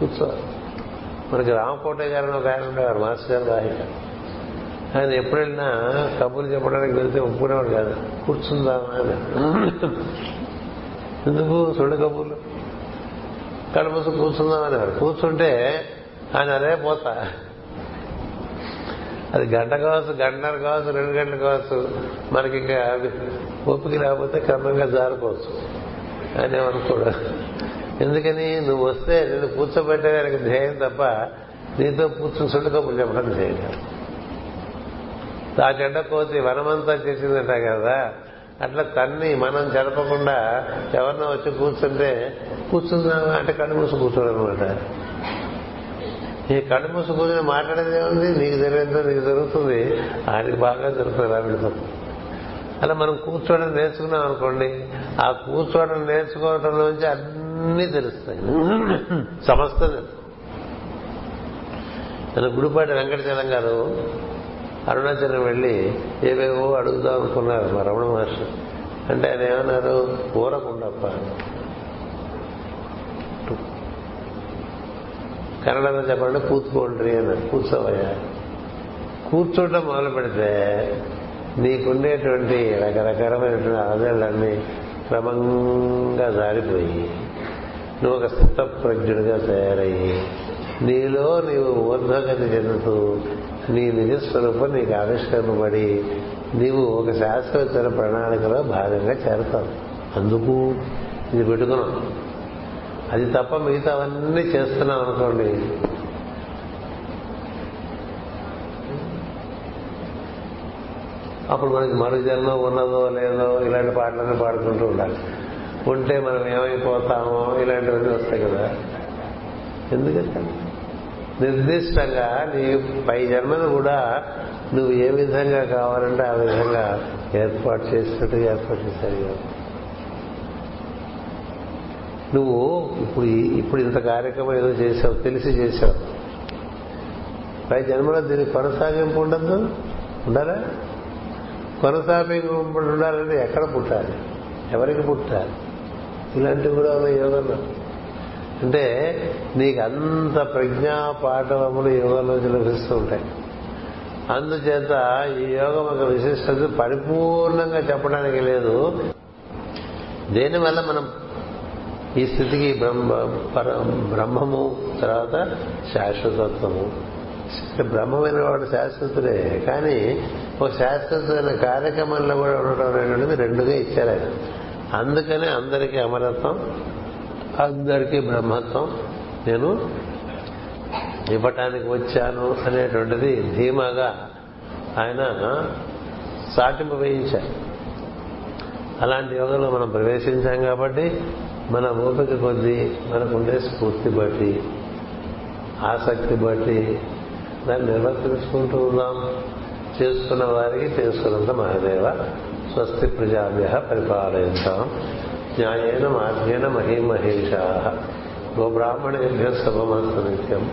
కూర్చోవాలి. మనకి రామకోట గారు ఒక ఆయన ఉండేవారు మాస్టర్ గారు వాహిక ఆయన ఎప్పుడు వెళ్ళినా కబుర్లు చెప్పడానికి వెళ్తే ఒప్పుకునేవాడు కాదు. కూర్చుందామా అని ఎందుకు? చూడు కబుర్లు. కడుపుసు కూర్చుందామనేవారు కూర్చుంటే ఆయన అదే పోతా. అది గంట కావచ్చు గంటన్నర కావచ్చు రెండు గంటలు కావచ్చు. మనకి ఇంకా ఓపిక రాకపోతే క్రమంగా జారిపోవచ్చు. అని ఏమనుకోడు. ఎందుకని? నువ్వు వస్తే నేను కూర్చోబెట్టడానికి ధ్యేయం తప్ప నీతో కూర్చుని సుడి కబుర్లు చెప్పడం ధ్యేయం ఆ చెడ్డ కోతి వనమంతా చేసిందట కదా. అట్లా తన్ని మనం జరపకుండా ఎవరినో వచ్చి కూర్చుంటే కూర్చున్నాను అంటే కళ్ళు మూసి కూర్చోడం అనమాట ఈ కళ్ళు మూసి కూర్చొని మాట్లాడేది ఏముంది? నీకు జరిగేంతో నీకు జరుగుతుంది. ఆయనకి బాగా జరుగుతుంది రావిడితో అలా మనం కూర్చోవడం నేర్చుకున్నాం అనుకోండి. ఆ కూర్చోవడం నేర్చుకోవడంలోంచి అన్నీ తెలుస్తాయి. సమస్తం తెలుసు గుడిపాటి వెంకటచలం గారు అరుణాచలం వెళ్ళి ఏవేవో అడుగుదాం అనుకున్నారు మా రమణ మహర్షి. అంటే ఆయన ఏమన్నారు? ఊరకుండప్ప. కన్నడలో చెప్పండి కూర్చుకోండి అని కూర్చోవయ్యా. కూర్చోటం మొదలు పెడితే నీకుండేటువంటి రకరకాలమైనటువంటి ఆదరణలన్నీ క్రమంగా జారిపోయి నువ్వు ఒక స్థితప్రజ్ఞుడిగా తయారయ్యి నీలో నీవు ఊర్ధ్వగతి చెందుతూ నీ నిజస్వరూపం నీకు ఆవిష్కరింపబడి నీవు ఒక శాశ్వత ప్రణాళికలో భాగంగా చేరతావు. అందుకు ఇది పెట్టుకున్నాం. అది తప్ప మిగతావన్నీ చేస్తున్నాం అనుకోండి. అప్పుడు మనకి మరు జన్మ ఉన్నదో లేదో ఇలాంటి పాటలన్నీ పాడుకుంటూ ఉండాలి. ఉంటే మనం ఏమైపోతామో ఇలాంటివన్నీ వస్తాయి కదా. ఎందుకంటే నిర్దిష్టంగా నీ పై జన్మను కూడా నువ్వు ఏ విధంగా కావాలంటే ఆ విధంగా ఏర్పాటు చేసినట్టు ఏర్పాటు చేశారు కదా. నువ్వు ఇప్పుడు ఇప్పుడు ఇంత కార్యక్రమం ఏదో చేశావు తెలిసి చేశావు. పై జన్మలో దీనికి కొనసాగింపు ఉండద్దు? ఉండాలా? కొనసాగింపు ఉండాలంటే ఎక్కడ పుట్టాలి? ఎవరికి పుట్టాలి? ఇలాంటివి కూడా ఉన్నాయి యోగంలో. అంటే నీకు అంత ప్రజ్ఞా పాఠవములు యోగంలోంచి లభిస్తూ ఉంటాయి. అందుచేత ఈ యోగం ఒక విశిష్టత పరిపూర్ణంగా చెప్పడానికి లేదు. దేనివల్ల మనం ఈ స్థితికి బ్రహ్మ బ్రహ్మము తర్వాత శాశ్వతత్వము. బ్రహ్మమైన వాడు శాశ్వతుడే కానీ ఒక శాశ్వతమైన కార్యక్రమంలో కూడా ఉండటం అనేటువంటిది రెండుగా ఇచ్చారు ఆయన. అందుకనే అందరికీ అమరత్వం అందరికీ బ్రహ్మత్వం. నేను ఇవ్వటానికి వచ్చాను అనేటువంటిది ధీమాగా ఆయన సాటింపు వేయించారు. అలాంటి యోగంలో మనం ప్రవేశించాం కాబట్టి మన ఓపిక కొద్దీ మనకుండే స్ఫూర్తి బట్టి ఆసక్తి బట్టి దాన్ని నిర్వర్తించుకుంటూ ఉందాం చేసుకున్న వారికి చేసుకున్నంత మహాదేవ స్వస్తి ప్రజాభ్య పరిపాలయంతాం. న్యాయేన మార్గేణ మహీమహేషా గోబ్రాహ్మణేభ్య సమమస్తు నిత్యం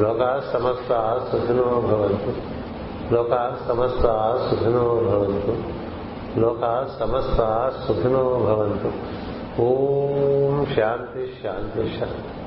లోకా సమస్త సుఖినో భవంతు లోకా సమస్త సుఖినో భవంతు లోకా సమస్త సుఖినో భవంతు ఓం శాంతి శాంతి శాంతి